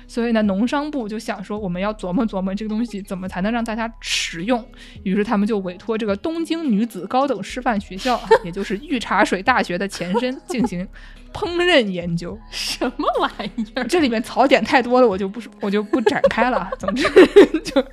Speaker 2: 所以呢，农商部就想说，我们要琢磨琢磨这个东西怎么才能让大家食用。于是他们就委托这个东京女子高等师范学校，也就是御茶水大学的前身，进行烹饪研究。
Speaker 3: 什么玩意儿？
Speaker 2: 这里面槽点太多了，我就不 (laughs) 我就不展开了。(laughs) 总之 (laughs) 就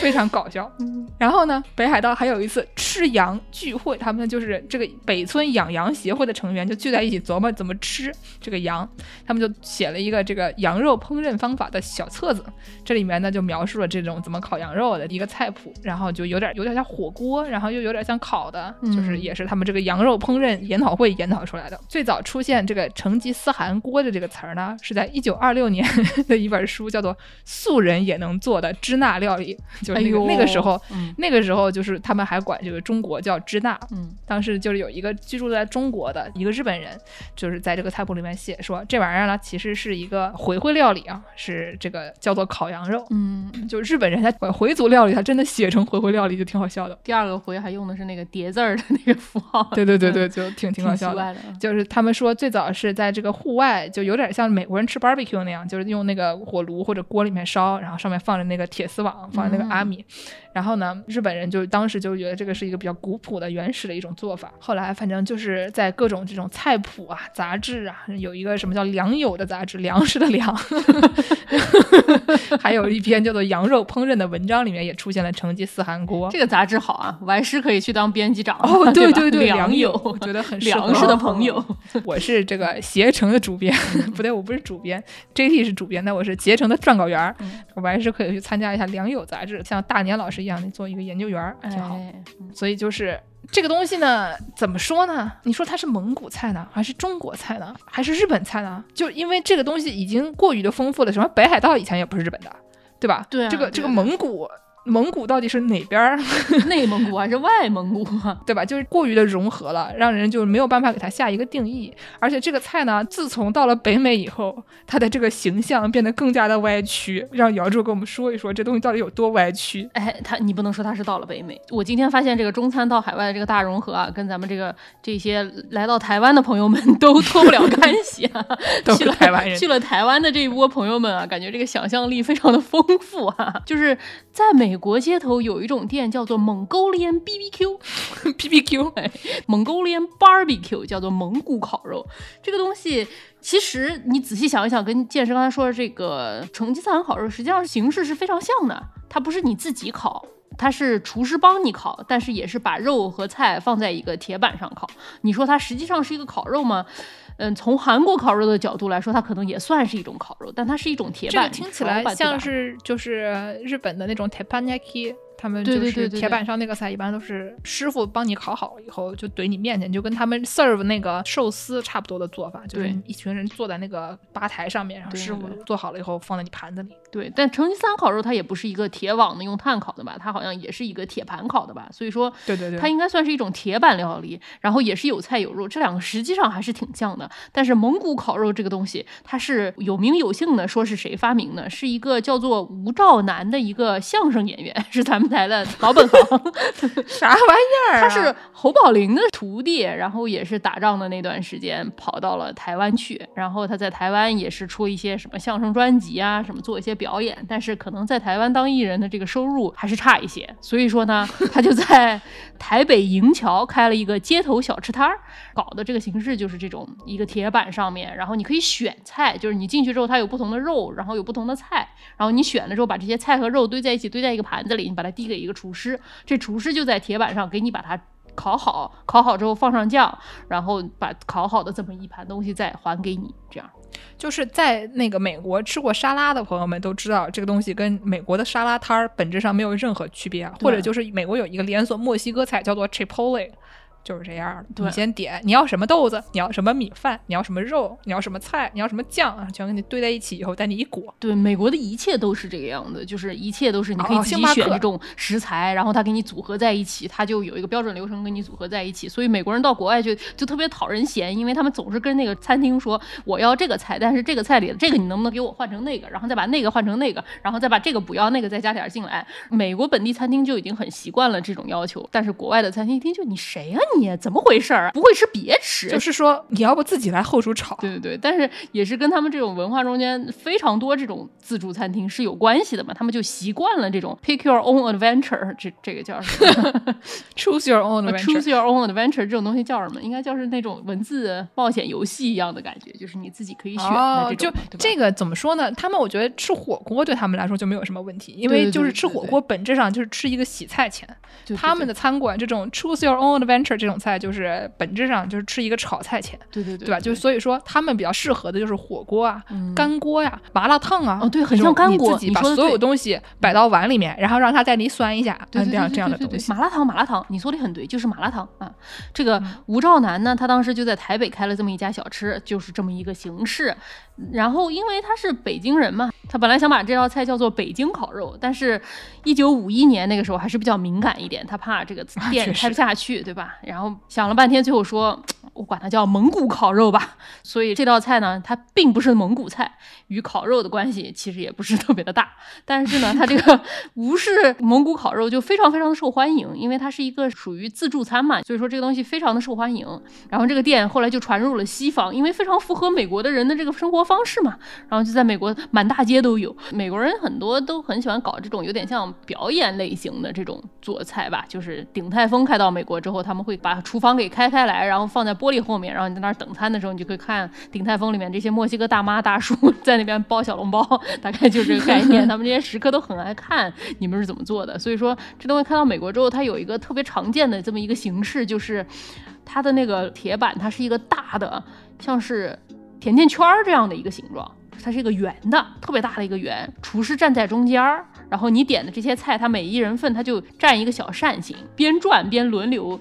Speaker 2: 非常搞笑。然后呢，北海道还有一次吃羊聚会，他们就是这个北村养羊协会的成员就聚在一起琢磨怎么吃这个羊，他们就写了一个这个羊肉烹饪方法的小册子，这里面呢就描述了这种怎么烤羊肉的一个菜谱，然后就有点有点像火锅，然后又有点像烤的，就是
Speaker 3: 嗯
Speaker 2: 也是他们这个羊肉烹饪研讨会研讨出来的。最早出现现这个成吉思汗锅的这个词儿呢，是在一九二六年 (laughs) 的一本书，叫做《素人也能做的支那料理》，(laughs) 就是那个、
Speaker 3: 哎呦
Speaker 2: 那个时候，
Speaker 3: 嗯
Speaker 2: 那个时候就是他们还管这个中国叫支那。
Speaker 3: 嗯
Speaker 2: 当时就是有一个居住在中国的一个日本人，就是在这个菜谱里面写说，这玩意儿呢其实是一个回回料理啊，是这个叫做烤羊肉。
Speaker 3: 嗯，
Speaker 2: 就日本人他把回族料理，他真的写成回回料理，就挺好笑的。
Speaker 3: 第二个回还用的是那个叠字儿的那个符号，
Speaker 2: 对对对对，就挺挺
Speaker 3: 挺奇
Speaker 2: 好笑的。就是他们说最早是在这个户外，就有点像美国人吃 barbecue 那样，就是用那个火炉或者锅里面烧，然后上面放着那个铁丝网，放着那个阿米。然后呢，日本人就当时就觉得这个是一个比较古朴的、原始的一种做法。后来反正就是在各种这种菜谱啊、杂志啊，有一个什么叫良友的杂志，粮食的粮，还有一篇叫做羊肉烹饪的文章，里面也出现了成吉思汗锅。
Speaker 3: 这个杂志好啊，完师可以去当编辑长
Speaker 2: 哦，(laughs)
Speaker 3: 对吧
Speaker 2: 对对，
Speaker 3: 良
Speaker 2: 良友，我 (laughs) 觉得很适合
Speaker 3: 粮食的朋友。(laughs)
Speaker 2: 我是这个携程的主编，不对，我不是主编，JT 是主编，那我是携程的撰稿员。
Speaker 3: 嗯
Speaker 2: 我还是可以去参加一下良友杂志，像大年老师一样，你做一个研究员儿，挺好。
Speaker 3: 哎，
Speaker 2: 所以就是这个东西呢，怎么说呢？你说它是蒙古菜呢，还是中国菜呢，还是日本菜呢？就因为这个东西已经过于的丰富了，什么北海道以前也不是日本的，对吧？
Speaker 3: 对啊
Speaker 2: 这个这个蒙古。蒙古到底是哪边儿，(laughs)
Speaker 3: 内蒙古还是外蒙古啊？(laughs)
Speaker 2: 对吧？就是过于的融合了，让人就没有办法给它下一个定义。而且这个菜呢，自从到了北美以后，它的这个形象变得更加的歪曲。让姚柱跟我们说一说，这东西到底有多歪曲？
Speaker 3: 哎，他你不能说他是到了北美。我今天发现这个中餐到海外的这个大融合啊，跟咱们这个这些来到台湾的朋友们 (laughs) 都脱不了干系啊。
Speaker 2: 都
Speaker 3: 去了
Speaker 2: 是台湾人
Speaker 3: 去了台湾的这一波朋友们啊，感觉这个想象力非常的丰富啊。就是在美国街头有一种店叫做 Mongolian BBQ，P
Speaker 2: P
Speaker 3: Q，Mongolian barbecue 叫做蒙古烤肉，这个东西其实你仔细想一想，跟健身刚才说的这个成吉思汗烤肉，实际上形式是非常像的。它不是你自己烤，它是厨师帮你烤，但是也是把肉和菜放在一个铁板上烤。你说它实际上是一个烤肉吗？嗯，从韩国烤肉的角度来说，它可能也算是一种烤肉，但它是一种铁板，
Speaker 2: 这个听起来像是就是日本的那种 teppanyaki。他们
Speaker 3: 对
Speaker 2: 就是
Speaker 3: 对对对对
Speaker 2: 铁板烧那个菜，一般都是师傅帮你烤好以后就怼你面前，就跟他们 serve 那个寿司差不多的做法，就是一群人坐在那个吧台上面，然后师傅做好了以后放在你盘子里。
Speaker 3: 对，但成吉思汗烤肉它也不是一个铁网的用炭烤的吧，它好像也是一个铁盘烤的吧，所以说
Speaker 2: 对对对，
Speaker 3: 它应该算是一种铁板料理，然后也是有菜有肉，这两个实际上还是挺像的。但是蒙古烤肉这个东西，它是有名有姓的，说是谁发明的，是一个叫做吴兆南的一个相声演员，(laughs) 是咱们台的老本行。(laughs)
Speaker 2: 啥玩意儿、啊？
Speaker 3: 他是侯宝林的徒弟，然后也是打仗的那段时间跑到了台湾去，然后他在台湾也是出一些什么相声专辑啊，什么做一些表演，但是可能在台湾当艺人的这个收入还是差一些，所以说呢，(laughs) 他就在台北营桥开了一个街头小吃摊儿，搞的这个形式就是这种一个铁板上面，然后你可以选菜，就是你进去之后它有不同的肉，然后有不同的菜，然后你选了之后把这些菜和肉堆在一起，堆在一个盘子里，你把它递给一个厨师，这厨师就在铁板上给你把它烤好，烤好之后放上酱，然后把烤好的这么一盘东西再还给你，这样。
Speaker 2: 就是在那个美国吃过沙拉的朋友们都知道，这个东西跟美国的沙拉摊儿本质上没有任何区别啊。或者就是美国有一个连锁墨西哥菜叫做 Chipotle。就是这样的，
Speaker 3: 对
Speaker 2: 你先点你要什么豆子，你要什么米饭，你要什么肉，你要什么菜，你要什么酱啊，全给你堆在一起以后，带你一裹。
Speaker 3: 对，美国的一切都是这个样子，就是一切都是你可以自己选这种食材，然后他给你组合在一起，他就有一个标准流程给你组合在一起。所以美国人到国外去就特别讨人嫌，因为他们总是跟那个餐厅说我要这个菜，但是这个菜里的这个你能不能给我换成那个，然后再把那个换成那个，然后再把这个不要那个再加点儿进来。美国本地餐厅就已经很习惯了这种要求，但是国外的餐厅一听就你谁呀、你怎么回事儿啊？不会吃别吃，
Speaker 2: 就是说，你要不自己来后厨炒。
Speaker 3: 对对对，但是也是跟他们这种文化中间非常多这种自助餐厅是有关系的嘛，他们就习惯了这种 pick your own adventure，这这个叫什么 (laughs)
Speaker 2: Choose your own。
Speaker 3: ？choose your own adventure 这种东西叫什么？应该叫是那种文字冒险游戏一样的感觉，就是你自己可以选的
Speaker 2: 哦，就
Speaker 3: 这
Speaker 2: 个怎么说呢？他们我觉得吃火锅对他们来说就没有什么问题，因为就是吃火锅本质上就是吃一个洗菜钱。
Speaker 3: 对对
Speaker 2: 他们的餐馆这种 choose your own adventure 这这种菜就是本质上就是吃一个炒菜钱，
Speaker 3: 对对对
Speaker 2: 对吧？就是所以说他们比较适合的就是火锅啊、
Speaker 3: 嗯
Speaker 2: 干锅呀、麻辣烫啊。
Speaker 3: 哦对很像干锅
Speaker 2: 你自己把所有东西摆到碗里面，然后让它在里酸一下，嗯这样这样的东西。
Speaker 3: 麻辣烫，麻辣烫，你说的很对，就是麻辣烫啊。这
Speaker 2: 嗯
Speaker 3: 个吴兆南呢，他当时就在台北开了这么一家小吃，就是这么一个形式。然后因为他是北京人嘛，他本来想把这道菜叫做北京烤肉，但是，一九五一年那个时候还是比较敏感一点，他怕这个店开不下去，对吧？然然后想了半天，最后说，(tsk) 我管它叫蒙古烤肉吧。所以这道菜呢，它并不是蒙古菜，与烤肉的关系其实也不是特别的大。但是呢，它这个 (laughs) 吴式蒙古烤肉就非常非常的受欢迎，因为它是一个属于自助餐嘛，所以说这个东西非常的受欢迎。然后这个店后来就传入了西方，因为非常符合美国的人的这个生活方式嘛，然后就在美国满大街都有。美国人很多都很喜欢搞这种有点像表演类型的这种做菜吧，就是鼎泰丰开到美国之后，他们会把厨房给开开来，然后放在玻璃后面，然后你在那儿等餐的时候，你就可以看鼎泰丰里面这些墨西哥大妈大叔 (laughs) 在那边包小笼包，(laughs) 大概就是这个概念。(laughs) 他们这些食客都很爱看你们是怎么做的，所以说这东西看到美国之后，它有一个特别常见的这么一个形式，就是它的那个铁板，它是一个大的，像是甜甜圈儿这样的一个形状。它是一个圆的，特别大的一个圆，厨师站在中间儿，然后你点的这些菜，它每一人份，它就占一个小扇形，边转边轮流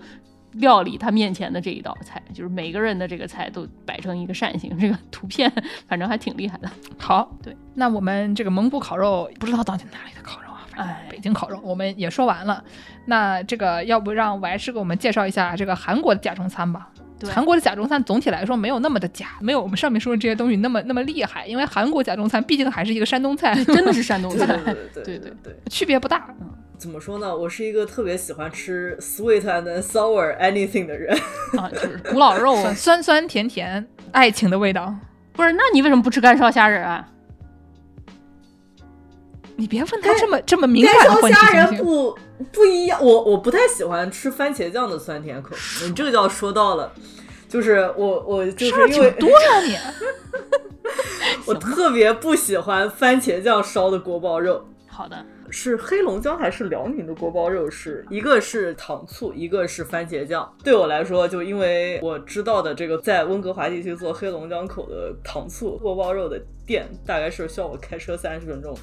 Speaker 3: 料理他面前的这一道菜，就是每个人的这个菜都摆成一个扇形，这个图片反正还挺厉害的。
Speaker 2: 好，
Speaker 3: 对，
Speaker 2: 那我们这个蒙古烤肉不知道到底哪里的烤肉啊？反正
Speaker 3: 哎
Speaker 2: 北京烤肉我们也说完了。那这个要不让我还是给我们介绍一下这个韩国的假中餐吧？
Speaker 3: 对
Speaker 2: 韩国的假中餐总体来说没有那么的假，没有我们上面说的这些东西那么那么厉害，因为韩国假中餐毕竟还是一个山东菜，
Speaker 3: 真的是山东
Speaker 4: 对
Speaker 3: 菜，(laughs)
Speaker 4: 对对
Speaker 3: 对
Speaker 4: 对对。
Speaker 2: 区别不大。
Speaker 4: 怎么说呢？我是一个特别喜欢吃 sweet and sour anything 的人。
Speaker 3: 啊，(laughs) 就是古老肉。
Speaker 2: 酸酸酸甜甜，爱情的味道。
Speaker 3: 不是，那你为什么不吃干烧虾仁啊？
Speaker 2: 你别问他这么这么敏
Speaker 4: 干烧
Speaker 2: 感的问题
Speaker 4: 虾仁
Speaker 2: 不？
Speaker 4: 不不一样，我我不太喜欢吃番茄酱的酸甜口。你这个就要说到了，就是我我就是因为
Speaker 2: 挺多呀你。(laughs)
Speaker 4: 我特别不喜欢番茄酱烧的锅包肉。
Speaker 3: 好的，
Speaker 4: 是黑龙江还是辽宁的锅包肉是？一个是糖醋，一个是番茄酱。对我来说，就因为我知道的这个在温哥华地区做黑龙江口的糖醋锅包肉的店，大概是需要我开车三十分钟，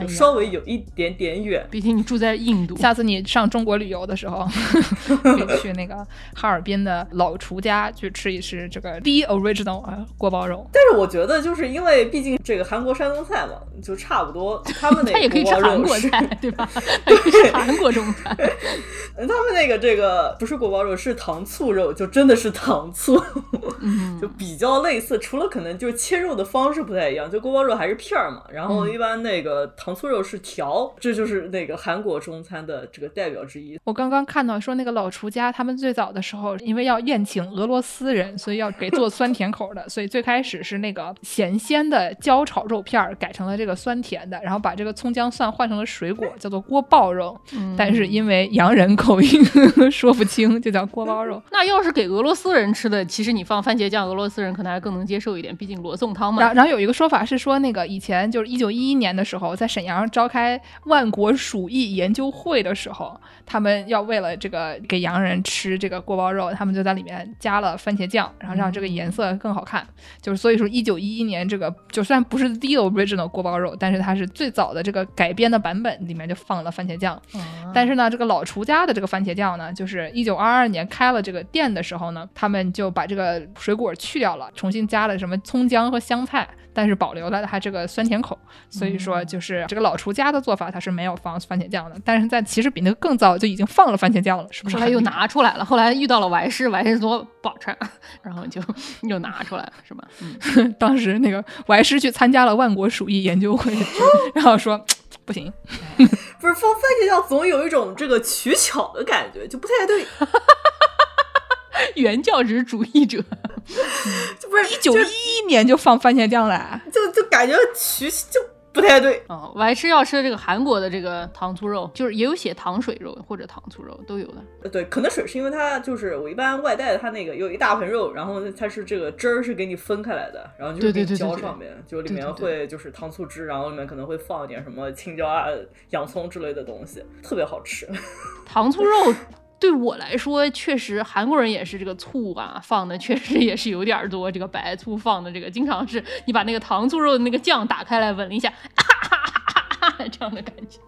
Speaker 4: 就稍微有一点点远。
Speaker 3: 毕竟你住在印度，
Speaker 2: 下次你上中国旅游的时候，(laughs) 可以去那个哈尔滨的老厨家去吃一吃这个 The Original 啊锅包肉。
Speaker 4: 但是我觉得，就是因为毕竟这个韩国山东菜嘛，就差不多。他们那 (laughs)
Speaker 3: 他也
Speaker 4: 个
Speaker 3: 可以吃韩
Speaker 4: 锅包肉是，
Speaker 3: 国菜，对吧？(laughs) 韩国中餐。
Speaker 4: 他们那个这个不是锅包肉，是糖醋肉，就真的是糖醋，
Speaker 3: 嗯，
Speaker 4: 就比较类似。除了可能就是切肉的方式不太一样，就锅包肉还是片儿嘛，然后
Speaker 3: 嗯
Speaker 4: 一般那个糖醋肉是条，这就是那个韩国中餐的这个代表之一。
Speaker 2: 我刚刚看到说那个老厨家，他们最早的时候因为要宴请俄罗斯人，所以要给做酸甜口的，(laughs) 所以最开始是那个咸鲜的焦炒肉片儿改成了这个酸甜的，然后把这个葱姜蒜换成了水果，叫做锅爆肉。
Speaker 3: 嗯 (laughs)
Speaker 2: 但是因为洋人口音 (laughs) 说不清，就叫锅包肉。
Speaker 3: 那要是给俄罗斯人吃的，其实你放番茄酱，俄罗斯人可能还更能接受一点，毕竟罗宋汤嘛。
Speaker 2: 然后然后有一个说法是说，那个以前就是一九一一年的时候，在沈阳召开万国鼠疫研究会的时候，他们要为了这个给洋人吃这个锅包肉，他们就在里面加了番茄酱，然后让这个颜色更好看。就是所以说，一九一一年这个就算不是 the original 锅包肉，但是它是最早的这个改编的版本，里面就放了番茄酱。但是呢，这个老厨家的这个番茄酱呢，就是一九二二年开了这个店的时候呢，他们就把这个水果去掉了，重新加了什么葱姜和香菜，但是保留了它这个酸甜口。所以说，就是这个老厨家的做法，它是没有放番茄酱的。但是在其实比那个更早就已经放了番茄酱了，是不是
Speaker 3: 后来又？拿出来了，后来遇到了歪师，歪师说不好吃，然后就又拿出来了，是吧？嗯，(laughs)
Speaker 2: 当时那个歪师去参加了万国鼠疫研究会，(laughs) 然后说不行，(laughs)
Speaker 4: 不是放番茄酱，总有一种这个取巧的感觉，就不太对。(laughs)
Speaker 3: 原教旨主义者，
Speaker 4: 就 (laughs) 不是
Speaker 2: 一九一一年就放番茄酱了。
Speaker 4: 就就感觉取就不太对。
Speaker 3: 哦，我还是要吃这个韩国的这个糖醋肉，就是也有写糖水肉或者糖醋肉都有的。
Speaker 4: 呃对，可能水是因为它就是我一般外带的，它那个有一大盆肉，然后它是这个汁儿是给你分开来的，然后就是给浇上面，就里面会就是糖醋汁，然后里面可能会放一点什么青椒啊、洋葱之类的东西，特别好吃。(laughs)
Speaker 3: 糖醋肉对我来说，确实韩国人也是这个醋啊放的确实也是有点多，这个白醋放的这个经常是你把那个糖醋肉的那个酱打开来闻了一下，哈哈哈哈这样的感觉，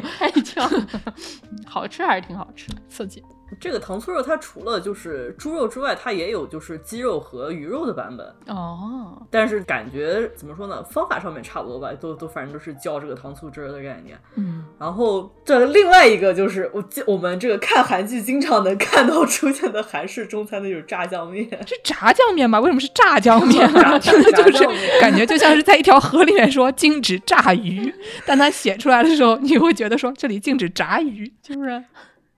Speaker 3: (laughs) 太呛了，(laughs) 好吃还是挺好吃的。
Speaker 2: 刺激。
Speaker 4: 这个糖醋肉它除了就是猪肉之外，它也有就是鸡肉和鱼肉的版本，
Speaker 3: 哦，
Speaker 4: 但是感觉怎么说呢，方法上面差不多吧，都都反正都是浇这个糖醋汁儿的概念。
Speaker 3: 嗯，
Speaker 4: 然后这另外一个就是我记我们这个看韩剧经常能看到出现的韩式中餐的就是炸酱面，
Speaker 2: 是炸酱面吗？为什么是炸酱面啊？(laughs)
Speaker 4: 炸
Speaker 2: 这个 (laughs) 就是感觉就像是在一条河里面说禁止炸鱼，但他写出来的时候，你会觉得说这里禁止炸鱼，就是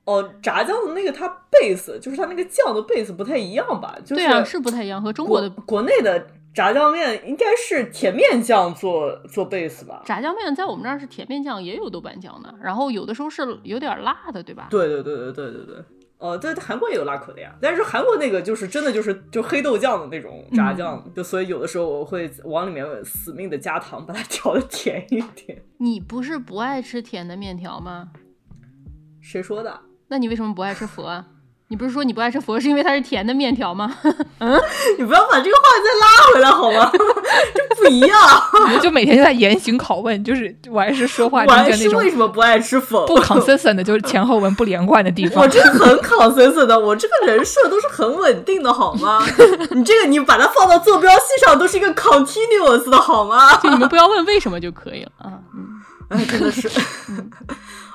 Speaker 4: 哦，炸酱的那个它 base 就是它那个酱的 base 不太一样吧？就是
Speaker 3: 对啊，是不太一样，和中国的
Speaker 4: 国内的炸酱面应该是甜面酱做做 base 吧？
Speaker 3: 炸酱面在我们那儿是甜面酱，也有豆瓣酱的，然后有的时候是有点辣的，对吧？
Speaker 4: 对对对对对对对。哦，对，韩国也有辣口的呀，但是韩国那个就是真的就是就黑豆酱的那种炸酱，就所以有的时候我会往里面死命的加糖，把它调的甜一点。
Speaker 3: 你不是不爱吃甜的面条吗？
Speaker 4: 谁说的？
Speaker 3: 那你为什么不爱吃佛啊？(laughs) 你不是说你不爱吃佛是因为它是甜的面条吗？(laughs)
Speaker 4: 嗯 (laughs) 你不要把这个话再拉回来好吗？这不一样。
Speaker 2: 我就每天就在严刑拷问，就是我还是说话
Speaker 4: 我
Speaker 2: 中间那
Speaker 4: 还是为什
Speaker 2: 种
Speaker 4: 么不爱吃佛？
Speaker 2: 不 consistent 的，就是前后文不连贯的地方
Speaker 4: 我。这很 consistent 的，我这个人设都是很稳定的，好吗？你这个你把它放到坐标系上，都是一个 continuous 的好吗？
Speaker 3: 就你们不要问为什么就可以了啊。嗯
Speaker 4: 哎，真的是。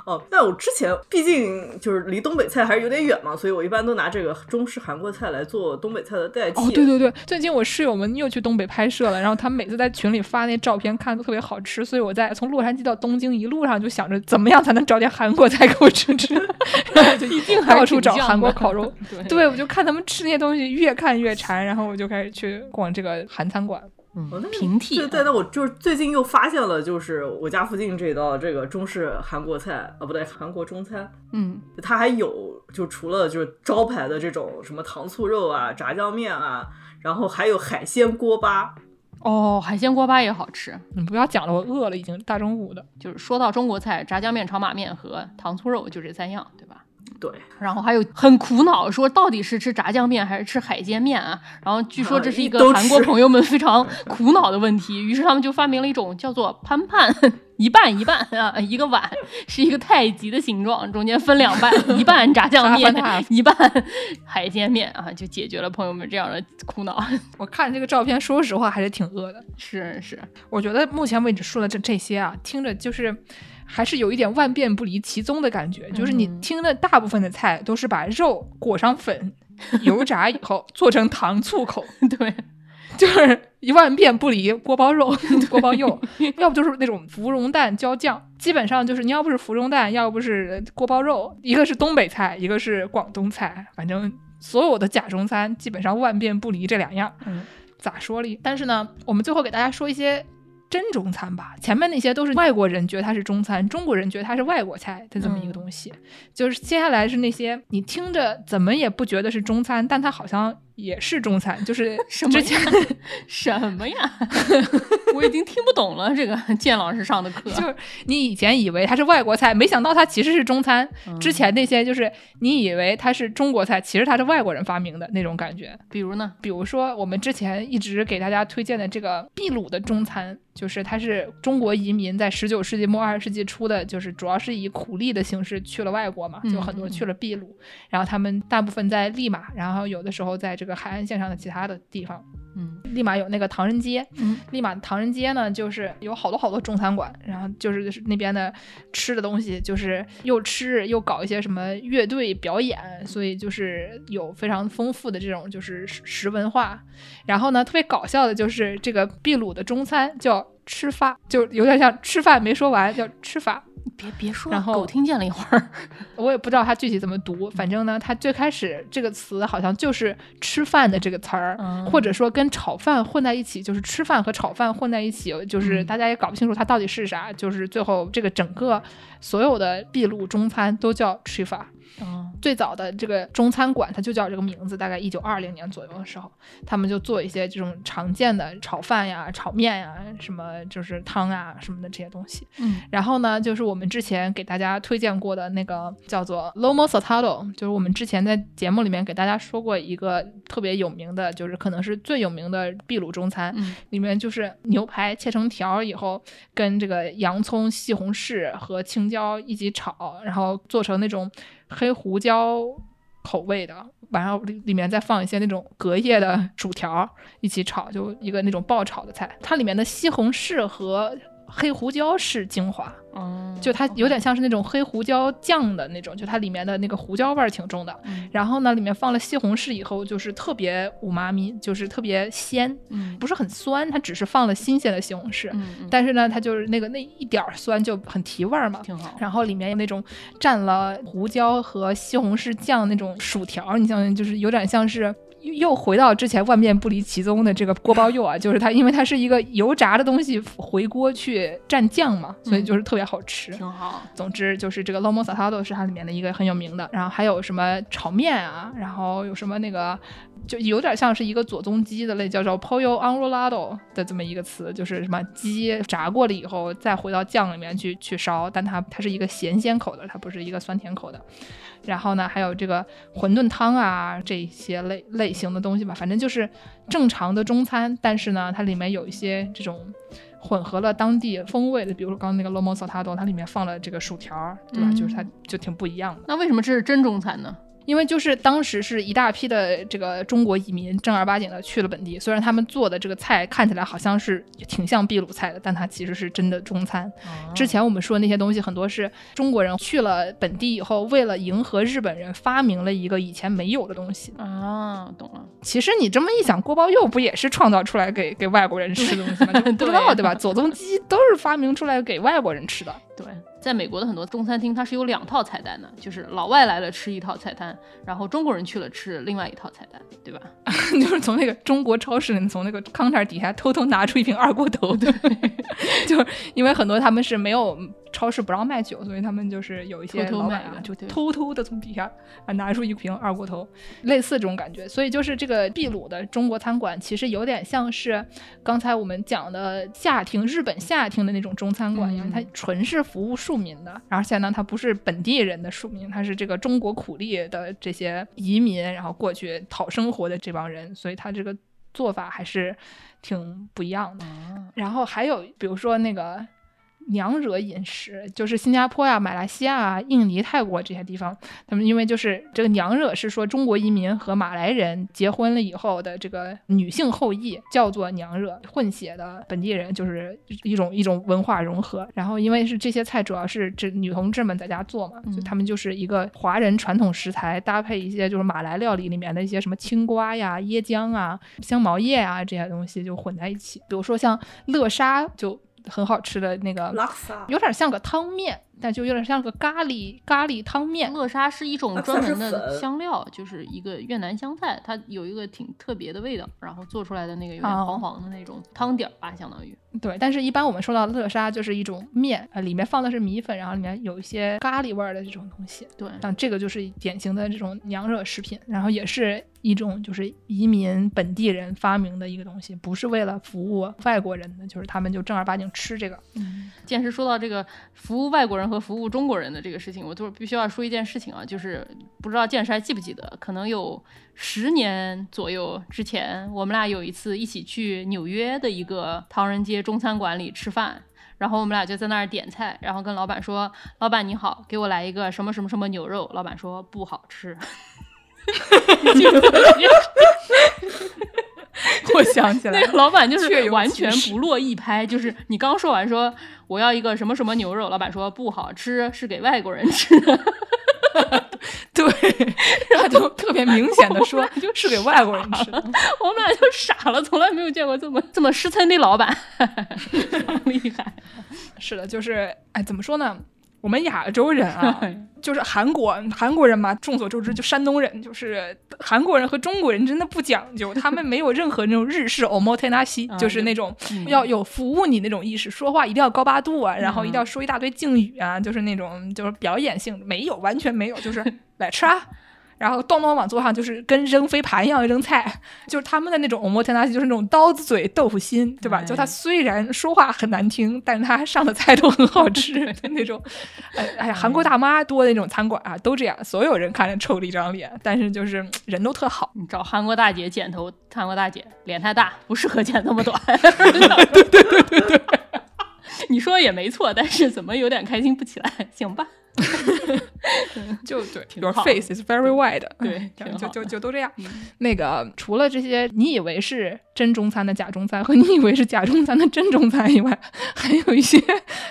Speaker 4: 哦，但我之前毕竟就是离东北菜还是有点远嘛，所以我一般都拿这个中式韩国菜来做东北菜的代替。
Speaker 2: 哦，对对对，最近我室友们又去东北拍摄了，然后他们每次在群里发那照片，看着都特别好吃，所以我在从洛杉矶到东京一路上就想着怎么样才能找点韩国菜给我吃吃，(laughs) 然后就一定 (laughs) 到处找韩国烤肉。(laughs)
Speaker 3: 对
Speaker 2: 对，我就看他们吃那些东西，越看越馋，然后我就开始去逛这个韩餐馆。
Speaker 3: 嗯
Speaker 4: 哦那
Speaker 3: 平替
Speaker 4: 对对，那我就是最近又发现了，就是我家附近这道这个中式韩国菜啊，不对，韩国中餐，
Speaker 3: 嗯，
Speaker 4: 它还有就除了就是招牌的这种什么糖醋肉啊、炸酱面啊，然后还有海鲜锅巴。
Speaker 3: 哦，海鲜锅巴也好吃。
Speaker 2: 你不要讲了，我饿了，已经大中午的。
Speaker 3: 就是说到中国菜，炸酱面、炒马面和糖醋肉就这三样，对吧？
Speaker 4: 对，
Speaker 3: 然后还有很苦恼，说到底是吃炸酱面还是吃海鲜面啊？然后据说这是一个 (laughs) 韩国朋友们非常 (laughs) 苦恼的问题，于是他们就发明了一种叫做潘潘，(laughs) 一半一半啊，一个碗是一个太极的形状，中间分两半，一半炸酱面一半海鲜面啊，就解决了朋友们这样的苦恼。
Speaker 2: 我看这个照片，说实话还是挺饿的。
Speaker 3: 是是，
Speaker 2: 我觉得目前为止说的这这些啊，听着就是还是有一点万变不离其宗的感觉。就是你
Speaker 3: 嗯
Speaker 2: 听的大部分的菜都是把肉裹上粉，油炸以后做成糖醋口，(laughs)
Speaker 3: 对，
Speaker 2: 就是一万变不离锅包肉、(laughs) 锅包肉，(laughs) 要不就是那种芙蓉蛋浇酱。基本上就是你要不是芙蓉蛋，要不是锅包肉，一个是东北菜，一个是广东菜，反正所有的假中餐基本上万变不离这两样。
Speaker 3: 嗯
Speaker 2: 咋说哩？但是呢，我们最后给大家说一些真中餐吧。前面那些都是外国人觉得它是中餐，中国人觉得它是外国菜的这么一个东西。就是接下来是那些你听着怎么也不觉得是中餐，但它好像也是中餐。就是 (laughs)
Speaker 3: 什么
Speaker 2: 之前
Speaker 3: 呀？(laughs) 什么呀？(laughs) 我已经听不懂了。这个建老师上的课，
Speaker 2: 就是你以前以为它是外国菜，没想到它其实是中餐。
Speaker 3: 嗯
Speaker 2: 之前那些就是你以为它是中国菜，其实它是外国人发明的那种感觉。
Speaker 3: 比如呢？
Speaker 2: 比如说，我们之前一直给大家推荐的这个秘鲁的中餐，就是它是中国移民在十九世纪末二十世纪初的，就是主要是以苦力的形式去了外国嘛，
Speaker 3: 嗯
Speaker 2: 就很多去了秘鲁，然后他们大部分在利马，然后有的时候在这个海岸线上的其他的地方。
Speaker 3: 嗯
Speaker 2: 利马有那个唐人街，
Speaker 3: 嗯
Speaker 2: 利马唐人街呢，就是有好多好多中餐馆，然后就是那边的吃的东西，就是又吃又搞一些什么乐队表演，所以就是有非常丰富的这种就是食食文化。然后呢，特别搞笑的就是这个秘鲁的中餐叫吃法，就有点像吃饭没说完，叫吃法。
Speaker 3: 别别说，
Speaker 2: 然后
Speaker 3: 狗听见了一会儿。(laughs)
Speaker 2: 我也不知道它具体怎么读，反正呢，它最开始这个词好像就是吃饭的这个词儿，
Speaker 3: 嗯
Speaker 2: 或者说跟炒饭混在一起，就是吃饭和炒饭混在一起，就是
Speaker 3: 嗯
Speaker 2: 大家也搞不清楚它到底是啥，就是最后这个整个所有的秘鲁中餐都叫吃法。
Speaker 3: 哦，
Speaker 2: 最早的这个中餐馆，它就叫这个名字，大概一九二零年左右的时候，他们就做一些这种常见的炒饭呀、炒面呀、什么就是汤啊什么的这些东西。
Speaker 3: 嗯。
Speaker 2: 然后呢，就是我们之前给大家推荐过的那个叫做 Lomo Saltado，就是我们之前在节目里面给大家说过一个特别有名的，就是可能是最有名的秘鲁中餐，
Speaker 3: 嗯。
Speaker 2: 里面就是牛排切成条以后，跟这个洋葱、西红柿和青椒一起炒，然后做成那种黑胡椒口味的，然后里里面再放一些那种隔夜的薯条一起炒，就一个那种爆炒的菜。它里面的西红柿和黑胡椒是精华，
Speaker 3: 嗯，
Speaker 2: 就它有点像是那种黑胡椒酱的那种，就它里面的那个胡椒味儿挺重的。
Speaker 3: 嗯
Speaker 2: 然后呢，里面放了西红柿以后，就是特别五妈咪，就是特别鲜，
Speaker 3: 嗯
Speaker 2: 不是很酸，它只是放了新鲜的西红柿，
Speaker 3: 嗯嗯
Speaker 2: 但是呢，它就是那个那一点儿酸就很提味儿嘛。
Speaker 3: 挺好。
Speaker 2: 然后里面有那种蘸了胡椒和西红柿酱那种薯条，你像就是有点像是。又又回到之前万变不离其宗的这个锅包肉啊，就是它，因为它是一个油炸的东西回锅去蘸酱嘛，所以就是特别好吃。
Speaker 3: 挺好，
Speaker 2: 总之就是这个 lomo saltado 是它里面的一个很有名的，然后还有什么炒面啊，然后有什么那个就有点像是一个左宗鸡的类，叫做 pollo enrolado 的这么一个词，就是什么鸡炸过了以后再回到酱里面去去烧，但它它是一个咸鲜口的，它不是一个酸甜口的。然后呢，还有这个馄饨汤啊这些类类型的东西吧，反正就是正常的中餐，但是呢，它里面有一些这种混合了当地风味的，比如说刚刚那个 lomo saltado，它里面放了这个薯条，对吧？就是它就挺不一样的。
Speaker 3: 那为什么这是真中餐呢？
Speaker 2: 因为就是当时是一大批的这个中国移民正儿八经的去了本地，虽然他们做的这个菜看起来好像是挺像秘鲁菜的，但它其实是真的中餐。之前我们说那些东西，很多是中国人去了本地以后，为了迎合日本人，发明了一个以前没有的东西。
Speaker 3: 啊，懂了。
Speaker 2: 其实你这么一想，锅包肉不也是创造出来给给外国人吃的东西吗？就不知道对吧？左宗基都是发明出来给外国人吃的。
Speaker 3: 对，在美国的很多中餐厅，它是有两套菜单的，就是老外来了吃一套菜单，然后中国人去了吃另外一套菜单，对吧？(laughs)
Speaker 2: 就是从那个中国超市里，从那个 counter 底下偷偷拿出一瓶二锅头，对，(laughs) 就是因为很多他们是没有超市不让卖酒，所以他们就是有一些老板啊，就偷偷的从底下啊拿出一瓶二锅头，类似这种感觉。所以就是这个秘鲁的中国餐馆，其实有点像是刚才我们讲的夏厅日本夏厅的那种中餐馆一样，
Speaker 3: 嗯
Speaker 2: 它纯是服务庶民的，而且呢，他不是本地人的庶民，他是这个中国苦力的这些移民，然后过去讨生活的这帮人，所以他这个做法还是挺不一样的。
Speaker 3: 啊，
Speaker 2: 然后还有比如说那个娘惹饮食，就是新加坡呀、马来西亚啊、印尼、泰国这些地方，他们因为就是这个娘惹是说中国移民和马来人结婚了以后的这个女性后裔，叫做娘惹，混血的本地人就是一种一种文化融合。然后因为是这些菜主要是这女同志们在家做嘛，就
Speaker 3: 嗯
Speaker 2: 他们就是一个华人传统食材搭配一些就是马来料理里面的一些什么青瓜呀、椰浆啊、香茅叶啊这些东西就混在一起。比如说像乐沙就很好吃的那个，有点像个汤面，但就有点像个咖喱咖喱汤面。
Speaker 3: 乐沙是一种
Speaker 4: 啊
Speaker 3: 专门的香料，就是一个越南香菜，它有一个挺特别的味道，然后做出来的那个有点
Speaker 2: 哦
Speaker 3: 黄黄的那种汤底儿吧，相当于。
Speaker 2: 对，但是一般我们说到的乐沙就是一种面，呃，里面放的是米粉，然后里面有一些咖喱味儿的这种东西。
Speaker 3: 对，
Speaker 2: 像这个就是典型的这种娘惹食品，然后也是一种就是移民本地人发明的一个东西，不是为了服务外国人的，就是他们就正儿八经吃这个。
Speaker 3: 剑师说到这个服务外国人和服务中国人的这个事情，我就是必须要说一件事情啊，就是不知道剑师还记不记得，可能有十年左右之前，我们俩有一次一起去纽约的一个唐人街中餐馆里吃饭。然后我们俩就在那儿点菜，然后跟老板说：“老板你好，给我来一个什么什么什么牛肉。”老板说不好吃。(laughs) (laughs)
Speaker 2: 我想起来
Speaker 3: 那个老板就是完全不落一拍，就是你刚说完说我要一个什么什么牛肉，老板说不好吃，是给外国人吃的。(laughs)
Speaker 2: 对，然后就特别明显的说，就是给外国人吃的。
Speaker 3: 我们俩就傻了，从来没有见过这么这么实诚的老板，(laughs) 非常厉害。
Speaker 2: 是的，就是哎，怎么说呢？我们亚洲人啊，(laughs) 就是韩国韩国人嘛，众所周知，就山东人，就是韩国人和中国人真的不讲究，他们没有任何那种日式 omotenashi，(laughs)
Speaker 3: 啊
Speaker 2: 就是那种
Speaker 3: 嗯
Speaker 2: 要有服务你那种意识，说话一定要高八度啊，然后一
Speaker 3: 嗯
Speaker 2: 定要说一大堆敬语啊，就是那种就是表演性，没有，完全没有，就是来吃啊。(laughs) 然后咚咚往桌上，就是跟扔飞盘一样扔菜，(laughs) 就是他们的那种 t e n a 就是那种刀子嘴豆腐心，对吧？
Speaker 3: 哎
Speaker 2: 就他虽然说话很难听，但是他上的菜都很好吃 (laughs) 的那种。哎哎呀，韩国大妈多那种餐馆啊，都这样，所有人看着臭了一张脸，但是就是嗯 (tsk) 人都特好。
Speaker 3: 你找韩国大姐剪头，韩国大姐脸太大，不适合剪那么短。对对对对对，(laughs) 你说也没错，但是怎么有点开心不起来？行吧，(laughs)
Speaker 2: 就对
Speaker 3: 挺
Speaker 2: ，Your
Speaker 3: 好
Speaker 2: face is very wide
Speaker 3: 对
Speaker 2: 嗯就就就都这样。
Speaker 3: 嗯。
Speaker 2: 那个除了这些你以为是真中餐的假中餐和你以为是假中餐的真中餐以外，(laughs) 还有一些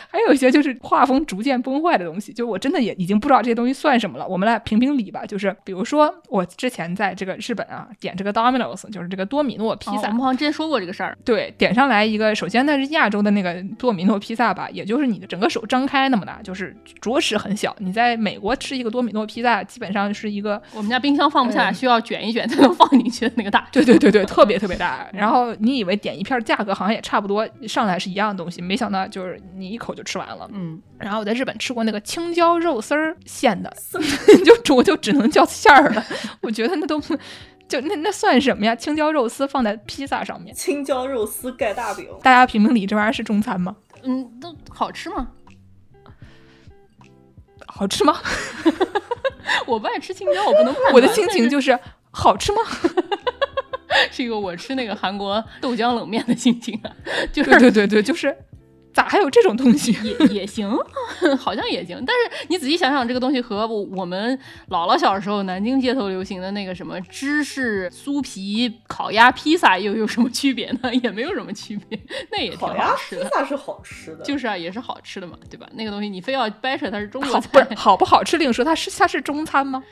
Speaker 2: 还有一些就是画风逐渐崩坏的东西，就我真的也已经不知道这些东西算什么了。我们来评评理吧，就是比如说我之前在这个日本啊点这个 Domino's，就是这个多米诺披萨，
Speaker 3: 哦我们好像之前说过这个事儿。
Speaker 2: 对，点上来一个，首先那是亚洲的那个多米诺披萨吧，也就是你的整个手张开那么大，就是着实很小。你在美国吃一个多米诺披萨，基本上是一个
Speaker 3: 我们家冰箱放不下，
Speaker 2: 嗯
Speaker 3: 需要卷一卷才能放进去的那个大。
Speaker 2: 对对对对，特别特别大。然后你以为点一片价格好像也差不多，上来是一样的东西，没想到就是你一口就吃完了。
Speaker 3: 嗯，
Speaker 2: 然后我在日本吃过那个青椒肉丝儿馅的，就我就只能叫馅儿了。我觉得那都不就那那算什么呀？青椒肉丝放在披萨上面，
Speaker 4: 青椒肉丝盖大饼，
Speaker 2: 大家评评理，这玩意儿是中餐吗？
Speaker 3: 嗯，都好吃吗？
Speaker 2: 好吃吗？(laughs) (laughs)
Speaker 3: 我不爱吃青椒，我不能。(laughs)
Speaker 2: 我的心情就是好吃吗？
Speaker 3: 是一个我吃那个韩国豆浆冷面的心情啊，就是
Speaker 2: 对对对对，就是咋还有这种东西？
Speaker 3: 也也行，(laughs) 好像也行。但是你仔细想想，这个东西和我我们姥姥小时候南京街头流行的那个什么芝士酥皮烤鸭披萨又有什么区别呢？也没有什么区别，那也挺
Speaker 4: 烤鸭
Speaker 3: 好吃的。
Speaker 4: 披萨是好吃的，
Speaker 3: 就是啊，也是好吃的嘛，对吧？那个东西你非要掰扯它是中国
Speaker 2: 好不
Speaker 3: 菜，
Speaker 2: 好不好吃另说，它是它是中餐吗？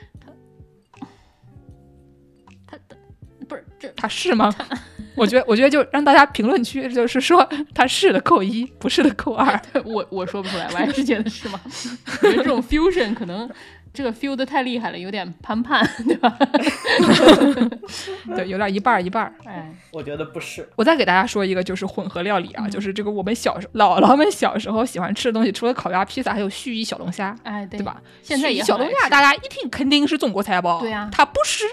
Speaker 3: 不是这
Speaker 2: 它是吗？(laughs) 我觉得我觉得就让大家评论区 (laughs) 就是说他是的扣一，不是的扣二。
Speaker 3: 我我说不出来，(laughs) 我还是觉得是吗？我觉得这种 fusion 可能这个 feel 的太厉害了，有点攀判，对吧？
Speaker 2: 对，有点一半儿一半儿。
Speaker 3: 哎，
Speaker 4: 我觉得不是。
Speaker 2: 我再给大家说一个，就是混合料理啊，
Speaker 3: 嗯
Speaker 2: 就是这个我们小时候姥姥们小时候喜欢吃的东西，除了烤鸭、披萨，还有盱眙小龙虾，
Speaker 3: 哎，对
Speaker 2: 对吧？
Speaker 3: 现在也
Speaker 2: 盱眙小龙虾，大家一听肯定是中国菜吧？
Speaker 3: 对呀
Speaker 2: 它不是，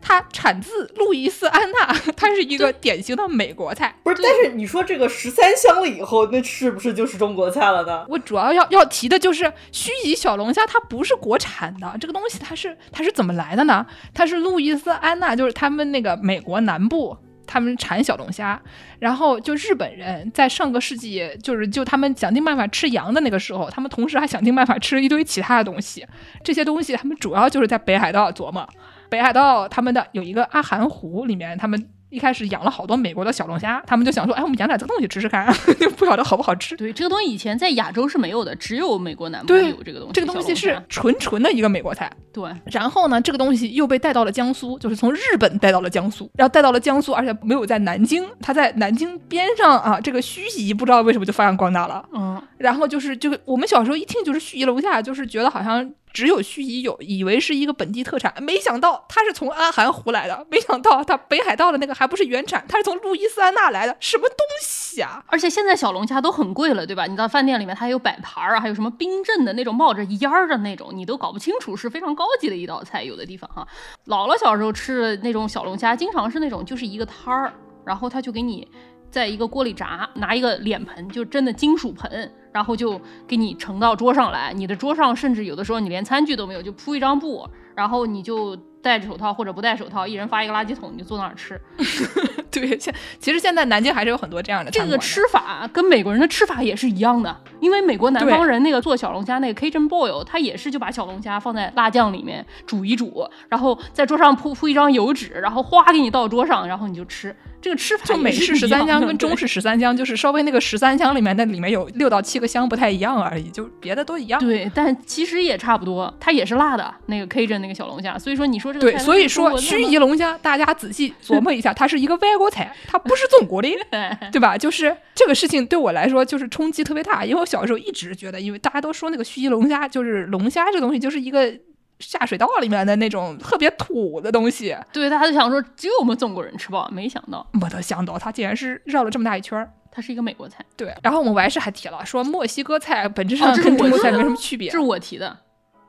Speaker 2: 它产自路易斯安那，(laughs) 它是一个典型的美国菜。
Speaker 4: 不是，但是你说这个十三香了以后，那是不是就是中国菜了呢？
Speaker 2: 我主要要要提的就是盱眙小龙虾，它不是国产的，这个东西它是它是怎么来的呢？它是路易斯安那，就是他们那个美国南部。他们产小龙虾，然后就日本人在上个世纪，就是就他们想尽办法吃羊的那个时候，他们同时还想尽办法吃一堆其他的东西。这些东西他们主要就是在北海道琢磨。北海道他们的有一个阿寒湖里面，他们一开始养了好多美国的小龙虾，他们就想说，哎，我们养点这个东西吃吃看，就 (laughs) 不晓得好不好吃。
Speaker 3: 对，这个东西以前在亚洲是没有的，只有美国南部
Speaker 2: 对
Speaker 3: 有这个东西。
Speaker 2: 这个东西是纯纯的一个美国菜。
Speaker 3: 对，
Speaker 2: 然后呢，这个东西又被带到了江苏，就是从日本带到了江苏，然后带到了江苏，而且没有在南京，它在南京边上啊，这个盱眙不知道为什么就发扬光大了。
Speaker 3: 嗯，
Speaker 2: 然后就是这个，我们小时候一听就是盱眙楼下，就是觉得好像只有盱眙有，以为是一个本地特产，没想到它是从阿寒湖来的，没想到它北海道的那个还不是原产，它是从路易斯安那来的，什么东西啊？
Speaker 3: 而且现在小龙虾都很贵了，对吧？你到饭店里面，它还有摆盘儿啊，还有什么冰镇的那种冒着烟儿的那种，你都搞不清楚，是非常高级的一道菜。有的地方哈，姥姥小时候吃的那种小龙虾，经常是那种就是一个摊儿，然后他就给你在一个锅里炸，拿一个脸盆，就真的金属盆，然后就给你盛到桌上来。你的桌上甚至有的时候你连餐具都没有，就铺一张布，然后你就戴着手套或者不戴手套，一人发一个垃圾桶，你就坐那儿吃。(laughs)
Speaker 2: 对，现其实现在南京还是有很多这样的
Speaker 3: 这个吃法跟美国人的吃法也是一样的，因为美国南方人那个做小龙虾那个 Cajun boil，他也是就把小龙虾放在辣酱里面煮一煮，然后在桌上铺铺一张油纸，然后哗给你倒桌上，然后你就吃。这个吃法
Speaker 2: 就美式十三香跟中式十三香，就是稍微那个十三香里面那里面有六到七个香不太一样而已，就别的都一样。
Speaker 3: 对，但其实也差不多，它也是辣的那个 Cajun 那个小龙虾，所以说你说这个
Speaker 2: 对，所以说盱眙龙虾，大家仔细琢磨一下，它是一个外国菜，它不是中国的，(laughs) 对吧？就是这个事情对我来说就是冲击特别大，因为我小时候一直觉得，因为大家都说那个盱眙龙虾就是龙虾这东西就是一个下水道里面的那种特别土的东西，
Speaker 3: 对，大家就想说只有我们中国人吃饱，没想到
Speaker 2: 没得想到他竟然是绕了这么大一圈儿。
Speaker 3: 它是一个美国菜。
Speaker 2: 对，然后我们完事还提了说墨西哥菜本质
Speaker 3: 哦
Speaker 2: 上跟中国菜没什么区别
Speaker 3: 这是我提的，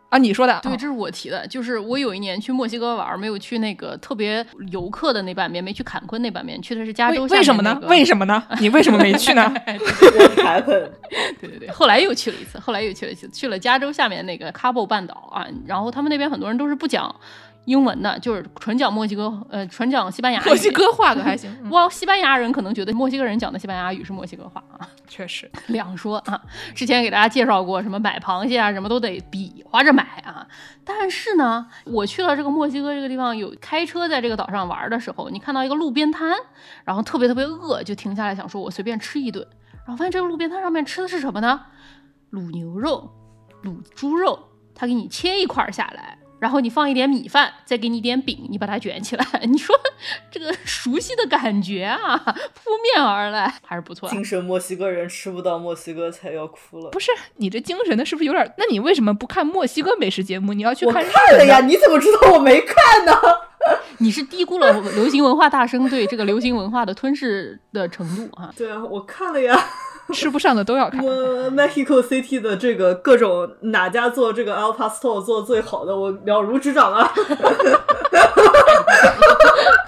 Speaker 2: 啊，你说的
Speaker 3: 对，
Speaker 2: 哦
Speaker 3: 这是我提的。就是我有一年去墨西哥玩，没有去那个特别游客的那半边，没去坎昆那半边，去的是加州
Speaker 2: 为什么呢？为什么呢？你为什么没去呢？(laughs)
Speaker 3: 对对对，后来又去了一次，后来又去了一次，去了加州下面那个卡波半岛啊，然后他们那边很多人都是不讲英文的，就是纯讲墨西哥呃纯讲西班牙语。
Speaker 2: 墨西哥话可还行，(laughs) 嗯
Speaker 3: 哇，西班牙人可能觉得墨西哥人讲的西班牙语是墨西哥话啊，
Speaker 2: 确实。(laughs)
Speaker 3: 两说啊。之前给大家介绍过，什么买螃蟹啊，什么都得比划着买啊。但是呢，我去了这个墨西哥这个地方，有开车在这个岛上玩的时候，你看到一个路边摊，然后特别特别饿，就停下来想说，我随便吃一顿。然后发现这个路边摊上面吃的是什么呢？卤牛肉、卤猪肉，他给你切一块儿下来。然后你放一点米饭，再给你一点饼，你把它卷起来。(laughs) 你说这个熟悉的感觉啊，扑面而来，还是不错的。
Speaker 4: 精神墨西哥人吃不到墨西哥菜要哭了
Speaker 2: 不。是你这精神的，是不是有点？那你为什么不看墨西哥美食节目？你要去看日
Speaker 4: 看了呀，你怎么知道我没看呢？(laughs)
Speaker 3: 你是低估了流行文化大生对这个流行文化的吞噬的程度啊！
Speaker 4: 对啊，我看了呀。
Speaker 2: 吃不上的都要看。(laughs)
Speaker 4: 我 Mexico City 的这个各种哪家做这个 Al Pastor 做最好的，我了如指掌啊。(laughs)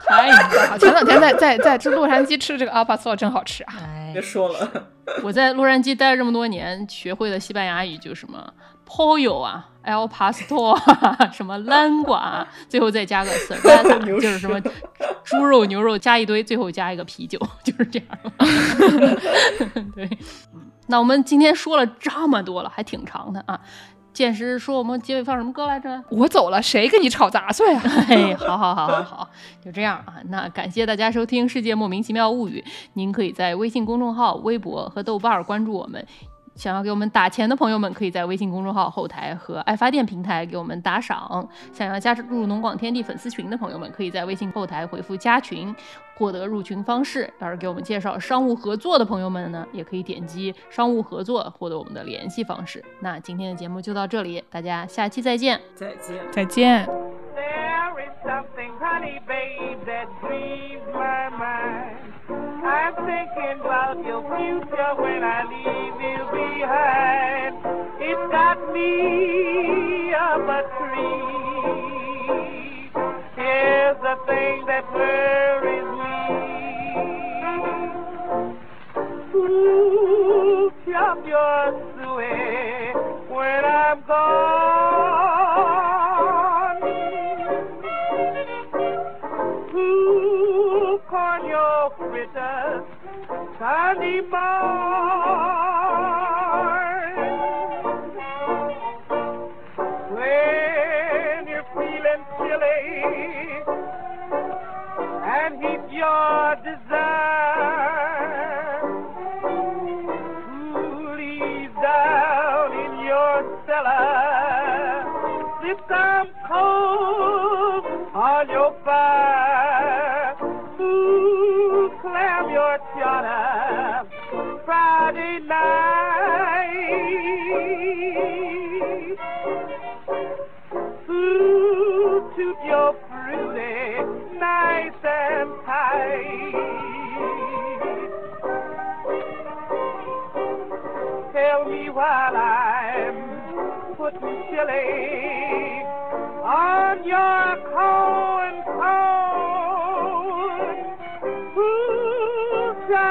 Speaker 3: 太
Speaker 2: 啊前两天在在在这洛杉矶吃这个 Al Pastor 真好吃啊！
Speaker 3: 哎
Speaker 4: 别，说了，
Speaker 3: 我在洛杉矶待了这么多年，学会的西班牙语就什么 pollo 啊，el pastor 啊，(laughs) 什么蓝瓜啊，最后再加个 cerveza，(laughs) 就是什么 (laughs) 猪肉、牛肉加一堆，最后加一个啤酒，就是这样。对，那我们今天说了这么多了，还挺长的啊。剑师说我们结尾放什么歌来着？
Speaker 2: 我走了，谁跟你吵杂碎啊？
Speaker 3: 嘿，好好好好好，就这样啊。那感谢大家收听《世界莫名其妙物语》，您可以在微信公众号、微博和豆瓣儿关注我们。想要给我们打钱的朋友们，可以在微信公众号后台和爱发电平台给我们打赏。想要加入农广天地粉丝群的朋友们，可以在微信后台回复“加群”获得入群方式。要是给我们介绍商务合作的朋友们呢，也可以点击“商务合作”获得我们的联系方式。那今天的节目就到这里，大家下期再见。
Speaker 4: 再见。
Speaker 2: 再见。
Speaker 5: There is something, honey, babe, that grieves my mind. I'm thinking about your future when I leave you behind. It's got me up a tree. Here's the thing that worries me. Ooh, chop your suey when I'm gone. Your fritters, Sunday morn. When you're feeling chilly and heat your desire, Friday night. Ooh, toot your fruity nice and tight. Tell me while I'm putting chili on your corn cone.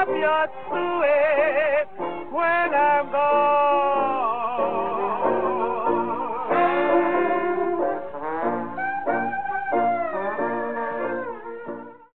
Speaker 5: up your it when I'm gone.